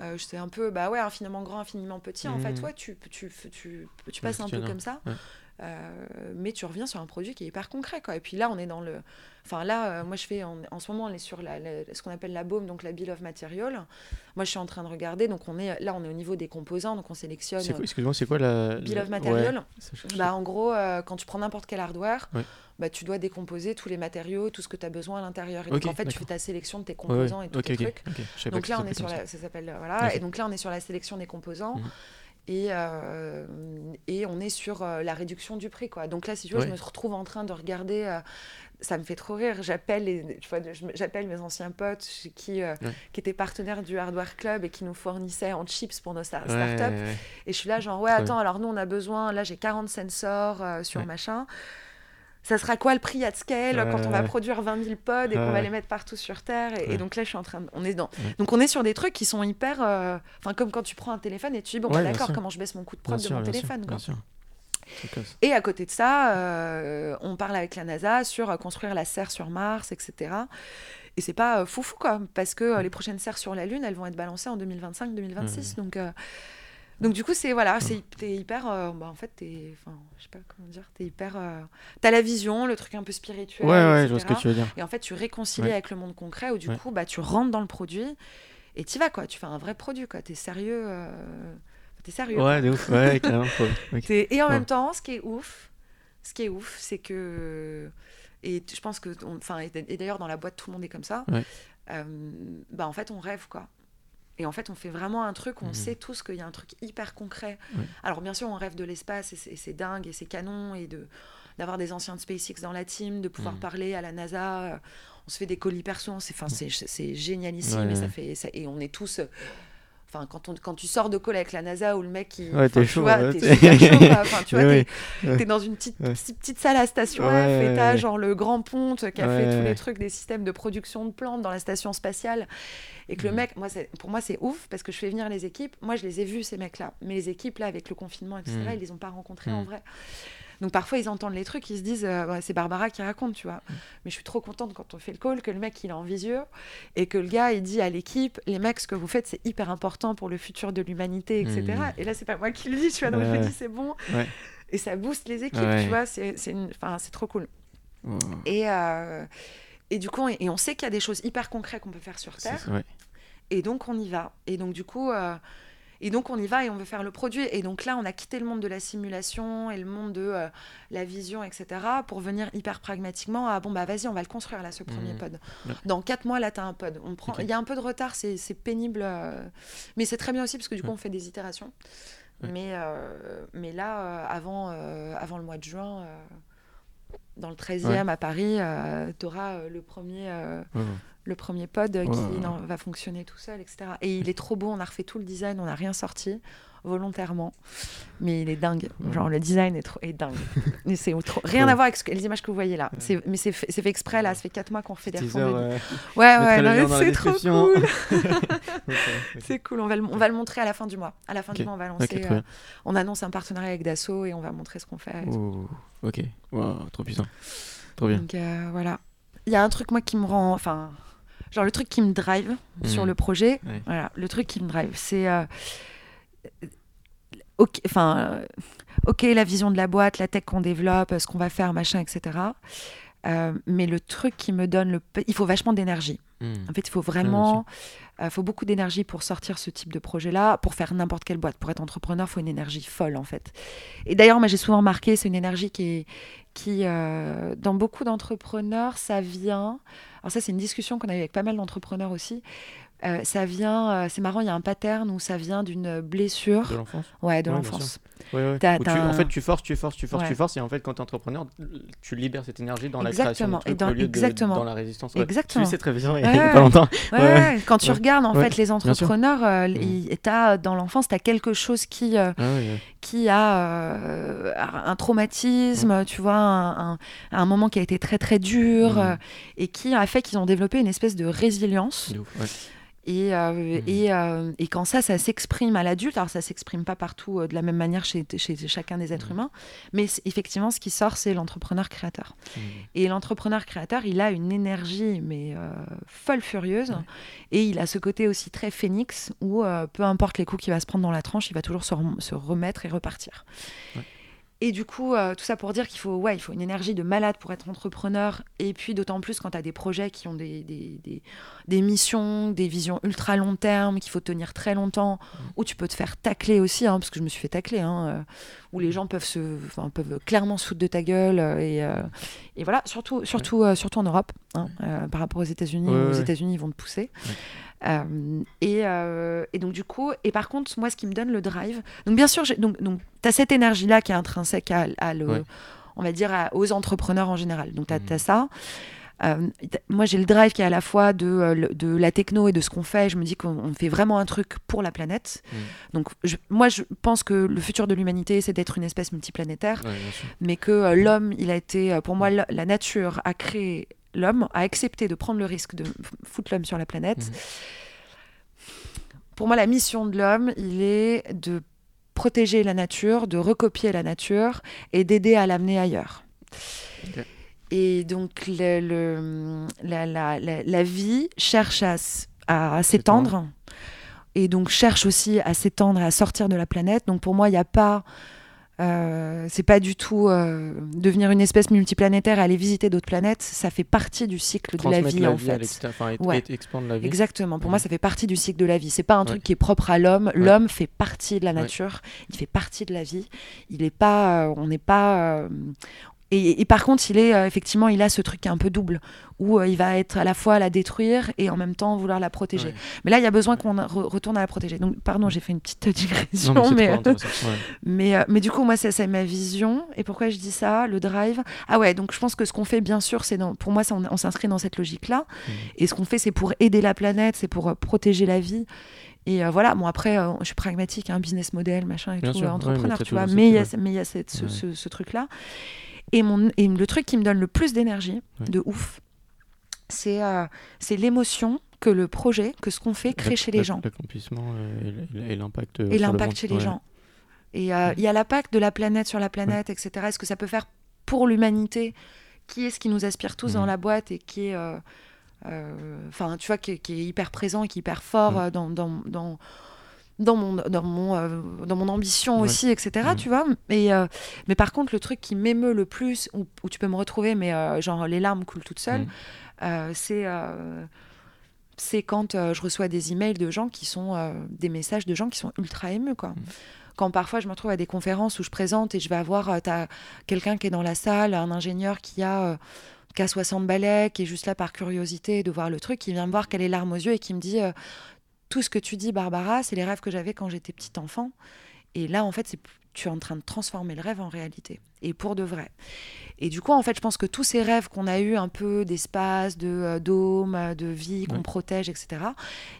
Euh, je sais un peu, bah ouais, infiniment grand, infiniment petit. En fait, Mhm. ouais, tu, tu, tu, tu, passes un peu comme ça. Ouais. Euh, mais tu reviens sur un produit qui est hyper concret, quoi. Et puis là, on est dans le. Enfin, là, euh, moi, je fais. En, en ce moment, on est sur la, la- ce qu'on appelle la BOM, donc la Bill of Material. Moi, je suis en train de regarder. Donc, on est là, on est au niveau des composants. Donc, on sélectionne. Quoi- Excuse-moi, c'est quoi la. Bill of Material. Ouais, Bah, en gros, euh, quand tu prends n'importe quel hardware, Ouais. bah, tu dois décomposer tous les matériaux, tout ce que tu as besoin à l'intérieur. Et Ok, donc, en fait, tu fais ta sélection de tes ouais. composants et tous Ok, tes ok, trucs. ok. Je savais pas Donc là, on est sur la, ça s'appelle euh, voilà. Et donc là, on est sur la sélection des composants. Mhm. Et, euh, et on est sur euh, la réduction du prix. Quoi. Donc là, si tu veux, Ouais. je me retrouve en train de regarder. euh, ça me fait trop rire. J'appelle, mes anciens potes qui, euh, Ouais. qui étaient partenaires du Hardware Club et qui nous fournissaient en chips pour nos startups. ouais, ouais. Et je suis là, genre, ouais, attends, alors nous, on a besoin, là, j'ai 40 sensors euh, sur machin. Ça sera quoi le prix at scale quand on va produire 20 000 pods et qu'on va les mettre partout sur Terre et, donc là, je suis en train de... On est dans... Donc on est sur des trucs qui sont hyper... euh, Enfin, comme quand tu prends un téléphone et tu dis, bon, bah, d'accord, comment je baisse mon coût de Bien prod de sûr, mon sûr, téléphone quoi. Et à côté de ça, euh, on parle avec la NASA sur euh, construire la serre sur Mars, etc. Et c'est pas euh, foufou, quoi, parce que euh, les prochaines serres sur la Lune, elles vont être balancées en 2025-2026. Donc, euh, donc, du coup, c'est voilà, c'est t'es hyper. euh, bah, en fait, t'es. Enfin, je sais pas comment dire. T'es hyper. euh, T'as la vision, le truc un peu spirituel. Ouais, ouais, etc. je vois ce que tu veux dire. Et en fait, tu réconcilies Ouais. avec le monde concret où du Ouais. coup, bah, tu rentres dans le produit et t'y vas, quoi. Tu fais un vrai produit, quoi. T'es sérieux. euh, T'es sérieux. Ouais, de ouf. Ouais, carrément. Et en Ouais. même temps, ce qui est ouf, ce qui est ouf, c'est que et je pense que, enfin, et d'ailleurs dans la boîte tout le monde est comme ça. Ouais. euh, bah en fait, on rêve quoi. Et en fait, on fait vraiment un truc, on Mhm. sait tous qu'il y a un truc hyper concret. Ouais. Alors bien sûr, on rêve de l'espace et c'est- dingue et c'est canon et de d'avoir des anciens de SpaceX dans la team, de pouvoir Mhm. parler à la NASA. euh, On se fait des colis perso, c'est enfin c'est c'est génialissime Ouais, et ça fait ça- et on est tous Enfin, quand, on, quand tu sors de call avec la NASA ou le mec qui. Ouais, t'es tu chaud, vois, ouais, t'es. Enfin, tu vois, t'es- dans une petite, Ouais. petite, salle à station Ouais, F et t'as genre le grand ponte qui a fait tous les trucs des systèmes de production de plantes dans la station spatiale. Et que le Mhm. mec, moi, pour moi, c'est ouf parce que je fais venir les équipes. Moi, je les ai vus, ces mecs-là. Mais les équipes, là, avec le confinement, etc., Mhm. ils les ont pas rencontrés en Mhm. vrai. Donc parfois, ils entendent les trucs, ils se disent, euh, Ouais, c'est Barbara qui raconte, tu vois. Mm. Mais je suis trop contente quand on fait le call que le mec, il est en visio et que le gars, il dit à l'équipe, les mecs, ce que vous faites, c'est hyper important pour le futur de l'humanité, etc. Mm. Et là, c'est pas moi qui le dis, tu vois. Donc je me Ouais. dis, c'est bon. Ouais. Et ça booste les équipes, Ouais. tu vois. C'est c'est une- enfin, c'est trop cool. Oh, Et, euh, et du coup, on- et on sait qu'il y a des choses hyper concrètes qu'on peut faire sur Terre. ouais. Et donc, on y va. Et donc, du coup, euh, Et donc on y va et on veut faire le produit. Et donc là, on a quitté le monde de la simulation et le monde de euh, la vision, etc. pour venir hyper pragmatiquement à bon bah vas-y, on va le construire là, ce premier Mhm. pod. Ouais. Dans quatre mois, là, tu as un pod. On prend... Il y a un peu de retard, c'est c'est pénible. euh, Mais c'est très bien aussi parce que du coup, Ouais. on fait des itérations. Ouais. Mais, euh, mais là, avant, avant le mois de juin, dans le 13e à Paris, tu auras le premier. Le premier pod qui ouais. non, va fonctionner tout seul, etc. Et il est trop beau, on a refait tout le design, on n'a rien sorti volontairement, mais il est dingue. Genre le design est, trop, est dingue. C'est rien Ouais. à voir avec ce que- les images que vous voyez là. C'est- Mais c'est fait, c'est fait exprès là, ça fait 4 mois qu'on fait des refonds euh, Ouais, ouais, c'est trop cool. ok, ok. C'est cool, on va, le, on va le montrer à la fin du mois. À la fin du Ok. mois, on va lancer. euh, on annonce un partenariat avec Dassault et on va montrer ce qu'on fait. Oh, ok, Wow, trop puissant. Trop bien. Donc euh, voilà. Il y a un truc moi qui me rend, enfin, genre le truc qui me drive sur Mhm. le projet. Voilà, le truc qui me drive, c'est euh, ok, enfin, euh, ok, la vision de la boîte, la tech qu'on développe, ce qu'on va faire, machin, etc. Euh, mais le truc qui me donne le, il faut vachement d'énergie. Hmm. En fait, il faut vraiment, il faut beaucoup d'énergie pour sortir ce type de projet-là, pour faire n'importe quelle boîte. Pour être entrepreneur, il faut une énergie folle, en fait. Et d'ailleurs, moi, j'ai souvent remarqué, c'est une énergie qui est, qui, euh, dans beaucoup d'entrepreneurs, ça vient. Alors ça, c'est une discussion qu'on a eu avec pas mal d'entrepreneurs aussi. Euh, ça vient, euh, c'est marrant, il y a un pattern où ça vient d'une blessure, De l'enfance? Ouais, de Ouais, l'enfance. Ouais, ouais. Tu- En fait, tu forces, tu forces, tu forces, Ouais. tu forces, et en fait, quand tu es entrepreneur, tu libères cette énergie dans la création de et dans- au lieu de exactement. dans la résistance. Exactement. Tu sais, c'est très bien, il y a pas longtemps. Quand tu regardes en fait les entrepreneurs, euh, Mm. il- t'as, dans l'enfance, tu as quelque chose qui, euh, Ah qui a euh, un traumatisme, tu vois, un, un- un moment qui a été très très dur Mm. euh, et qui a fait qu'ils ont développé une espèce de résilience. De ouf. Et, euh, Mm. et, euh, et quand ça, ça s'exprime à l'adulte, alors ça s'exprime pas partout euh, de la même manière chez, chez chacun des êtres Mm. humains, mais effectivement, ce qui sort, c'est l'entrepreneur créateur. Hmm. Et l'entrepreneur créateur, il a une énergie, mais folle furieuse. Et il a ce côté aussi très phénix, où peu importe les coups qu'il va se prendre dans la tranche, il va toujours se, rem- se remettre et repartir. Ouais. Et du coup, euh, tout ça pour dire qu'il faut, ouais, il faut une énergie de malade pour être entrepreneur. Et puis d'autant plus quand tu as des projets qui ont des, des, des- des missions, des visions ultra long terme, qu'il faut tenir très longtemps, où tu peux te faire tacler aussi, hein, parce que je me suis fait tacler, hein, euh, où les gens peuvent, se, peuvent clairement se foutre de ta gueule. euh, et, et voilà, surtout, surtout, surtout en Europe, hein, par rapport aux États-Unis. Ouais, aux. États-Unis, ils vont te pousser. Euh, et, euh, et donc du coup, et par contre, moi, ce qui me donne le drive, donc bien sûr, donc, donc tu as cette énergie-là qui est intrinsèque à, à le, Ouais. on va dire, à- aux entrepreneurs en général. Donc tu as, Mhm. ça. Euh, moi, j'ai le drive qui est à la fois de, de la techno et de ce qu'on fait. Je me dis qu'on on fait vraiment un truc pour la planète. Mhm. Donc, je- moi, je pense que le futur de l'humanité, c'est d'être une espèce multiplanétaire Ouais, mais que l'homme, il a été, pour moi, la, la nature a créé l'homme, a accepté de prendre le risque de foutre l'homme sur la planète. Mhm. Pour moi, la mission de l'homme, il est de protéger la nature, de recopier la nature et d'aider à l'amener ailleurs. Et donc, le, le- la, la- la- la vie cherche à, à s'étendre et donc cherche aussi à s'étendre et à sortir de la planète. Donc, pour moi, il n'y a pas. Euh, c'est pas du tout euh, devenir une espèce multiplanétaire et aller visiter d'autres planètes. Ça fait partie du cycle de la vie, la en vie fait. enfin, Ouais. et expandre la vie. Exactement. Pour Mhm. moi, ça fait partie du cycle de la vie. C'est pas un truc qui est propre à l'homme. L'homme fait partie de la nature. Il fait partie de la vie. Il est pas. euh, on n'est pas. Euh, et, et par contre, il est euh, effectivement, il a ce truc qui est un peu double, où euh, il va être à la fois à la détruire et en même temps vouloir la protéger. Ouais. Mais là, il y a besoin qu'on re- retourne à la protéger. Donc, pardon, j'ai fait une petite digression, Non, mais mais, euh. Ouais. mais, euh, mais du coup, moi, c'est ma vision. Et pourquoi je dis ça Le drive? Ah ouais, donc je pense que ce qu'on fait, bien sûr, c'est pour moi, on, on s'inscrit dans cette logique-là. Mhm. Et ce qu'on fait, c'est pour aider la planète, c'est pour euh, protéger la vie. Et euh, voilà, bon, après, euh, je suis pragmatique, un business model, machin et Bien tout, sûr, euh, ouais, entrepreneur, mais tu vois. Mais il y a, mais y a cette- ce, Ouais. ce- ce truc-là. Et, mon, et le truc qui me donne le plus d'énergie, de ouf, c'est euh, l'émotion que le projet, que ce qu'on fait, crée chez les gens L'accomplissement euh, et l'impact. euh, et le l'impact monde. chez les Ouais. gens. Et euh, il y a l'impact de la planète sur la planète, etc. Est-ce que ça peut faire pour l'humanité Qui est ce qui nous aspire tous dans la boîte et qui est, euh, euh, tu vois, qui, est- qui est hyper présent et qui est hyper fort euh, dans, dans, dans, dans mon, dans, mon, euh, dans mon ambition Ouais. aussi, etc. Mhm. Tu vois et, euh, Mais par contre, le truc qui m'émeut le plus, où, où tu peux me retrouver, mais euh, genre les larmes coulent toutes seules, Mhm. euh, c'est. c'est quand je reçois des emails de gens qui sont des messages de gens qui sont ultra émus quoi. Quand parfois je me retrouve à des conférences où je présente et je vais avoir quelqu'un qui est dans la salle, un ingénieur qui a a 60 balais, qui est juste là par curiosité de voir le truc, qui vient me voir qu'elle est larmes aux yeux et qui me dit euh, tout ce que tu dis Barbara, c'est les rêves que j'avais quand j'étais petite enfant. Et là en fait, c'est tu es en train de transformer le rêve en réalité et pour de vrai. Et du coup, en fait, je pense que tous ces rêves qu'on a eu un peu d'espace, de euh, dôme, euh, de vie qu'on Ouais. protège, etc.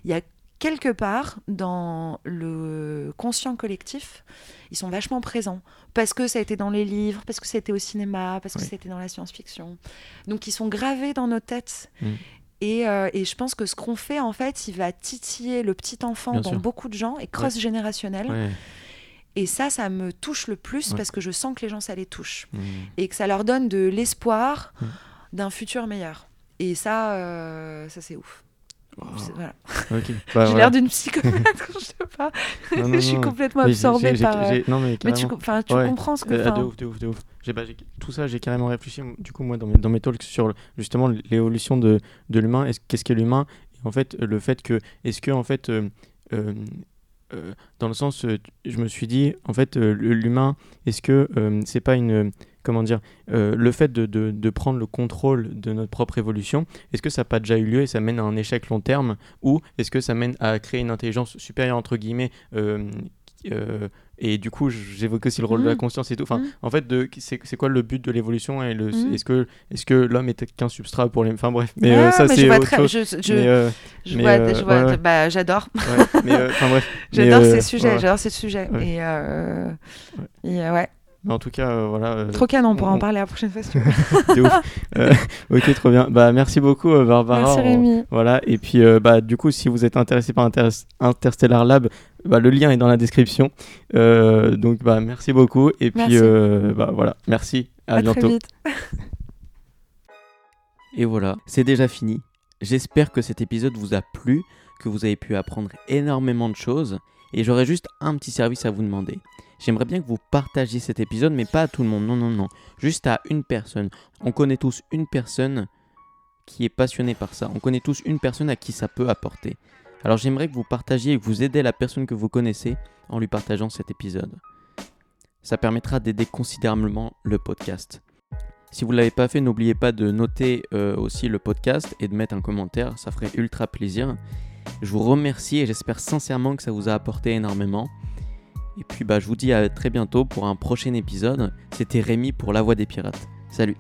Il y a quelque part dans le conscient collectif, ils sont vachement présents parce que ça a été dans les livres, parce que c'était au cinéma, parce que Ouais. c'était dans la science-fiction. Donc, ils sont gravés dans nos têtes. Mm. Et, euh, et je pense que ce qu'on fait, en fait, il va titiller le petit enfant Bien dans sûr. beaucoup de gens et cross-générationnel. Ouais. Et ça, ça me touche le plus Ouais. parce que je sens que les gens, ça les touche. Mm. Et que ça leur donne de l'espoir Mm. d'un futur meilleur. Et ça, euh, ça c'est ouf. Wow. Voilà. Bah, J'ai l'air d'une psychopathe quand je te parle. Non, non, je suis non. complètement absorbée par. Non, mais Mais tu, Ouais. comprends ce que. Euh, de ouf, de ouf, de ouf. Bah, tout ça, j'ai carrément réfléchi, du coup, moi, dans mes, dans mes talks sur justement l'évolution de, de l'humain. Est-ce- Qu'est-ce qu'est l'humain? Et en fait, le fait que, est-ce que, en fait, euh, euh, euh, dans le sens, euh, je me suis dit, en fait, euh, l'humain, est-ce que c'est pas une. Comment dire Le fait de, de, de prendre le contrôle de notre propre évolution, est-ce que ça n'a pas déjà eu lieu et ça mène à un échec long terme Ou est-ce que ça mène à créer une intelligence supérieure, entre guillemets euh, et du coup, j'évoque aussi le rôle de la Mhm. conscience et tout. Enfin, Mhm. en fait, de, c'est, c'est quoi le but de l'évolution et le, Mhm. est-ce que, est-ce que l'homme est qu'un substrat pour les. Enfin bref, mais ah, euh, ça c'est je vois autre très- chose. je- je- mais, euh, je mais, vois- euh, je vois- ouais, ouais. bah, j'adore. ouais, mais, enfin bref. Mais, J'adore ces sujets, j'adore ces sujets. Et, euh, et, euh, ouais, Mais en tout cas, euh, voilà. euh, trop canon, on pourra on- en parler la prochaine fois ouf. Euh, ok, trop bien. Bah, merci beaucoup, Barbara. Merci On- Rémi. Voilà, et puis euh, bah, du coup, si vous êtes intéressé par Inter- Interstellar Lab, bah, le lien est dans la description. Euh, donc, bah, merci beaucoup. Et puis, euh, bah, voilà, merci. À, À très bientôt. vite. Et voilà, c'est déjà fini. J'espère que cet épisode vous a plu, que vous avez pu apprendre énormément de choses. Et j'aurais juste un petit service à vous demander. J'aimerais bien que vous partagiez cet épisode, mais pas à tout le monde, non, non, non. Juste à une personne. On connaît tous une personne qui est passionnée par ça. On connaît tous une personne à qui ça peut apporter. Alors j'aimerais que vous partagiez et que vous aidez la personne que vous connaissez en lui partageant cet épisode. Ça permettra d'aider considérablement le podcast. Si vous ne l'avez pas fait, n'oubliez pas de noter euh, aussi le podcast et de mettre un commentaire, ça ferait ultra plaisir. Je vous remercie et j'espère sincèrement que ça vous a apporté énormément. Et puis bah, je vous dis à très bientôt pour un prochain épisode. C'était Rémi pour La Voix des Pirates. Salut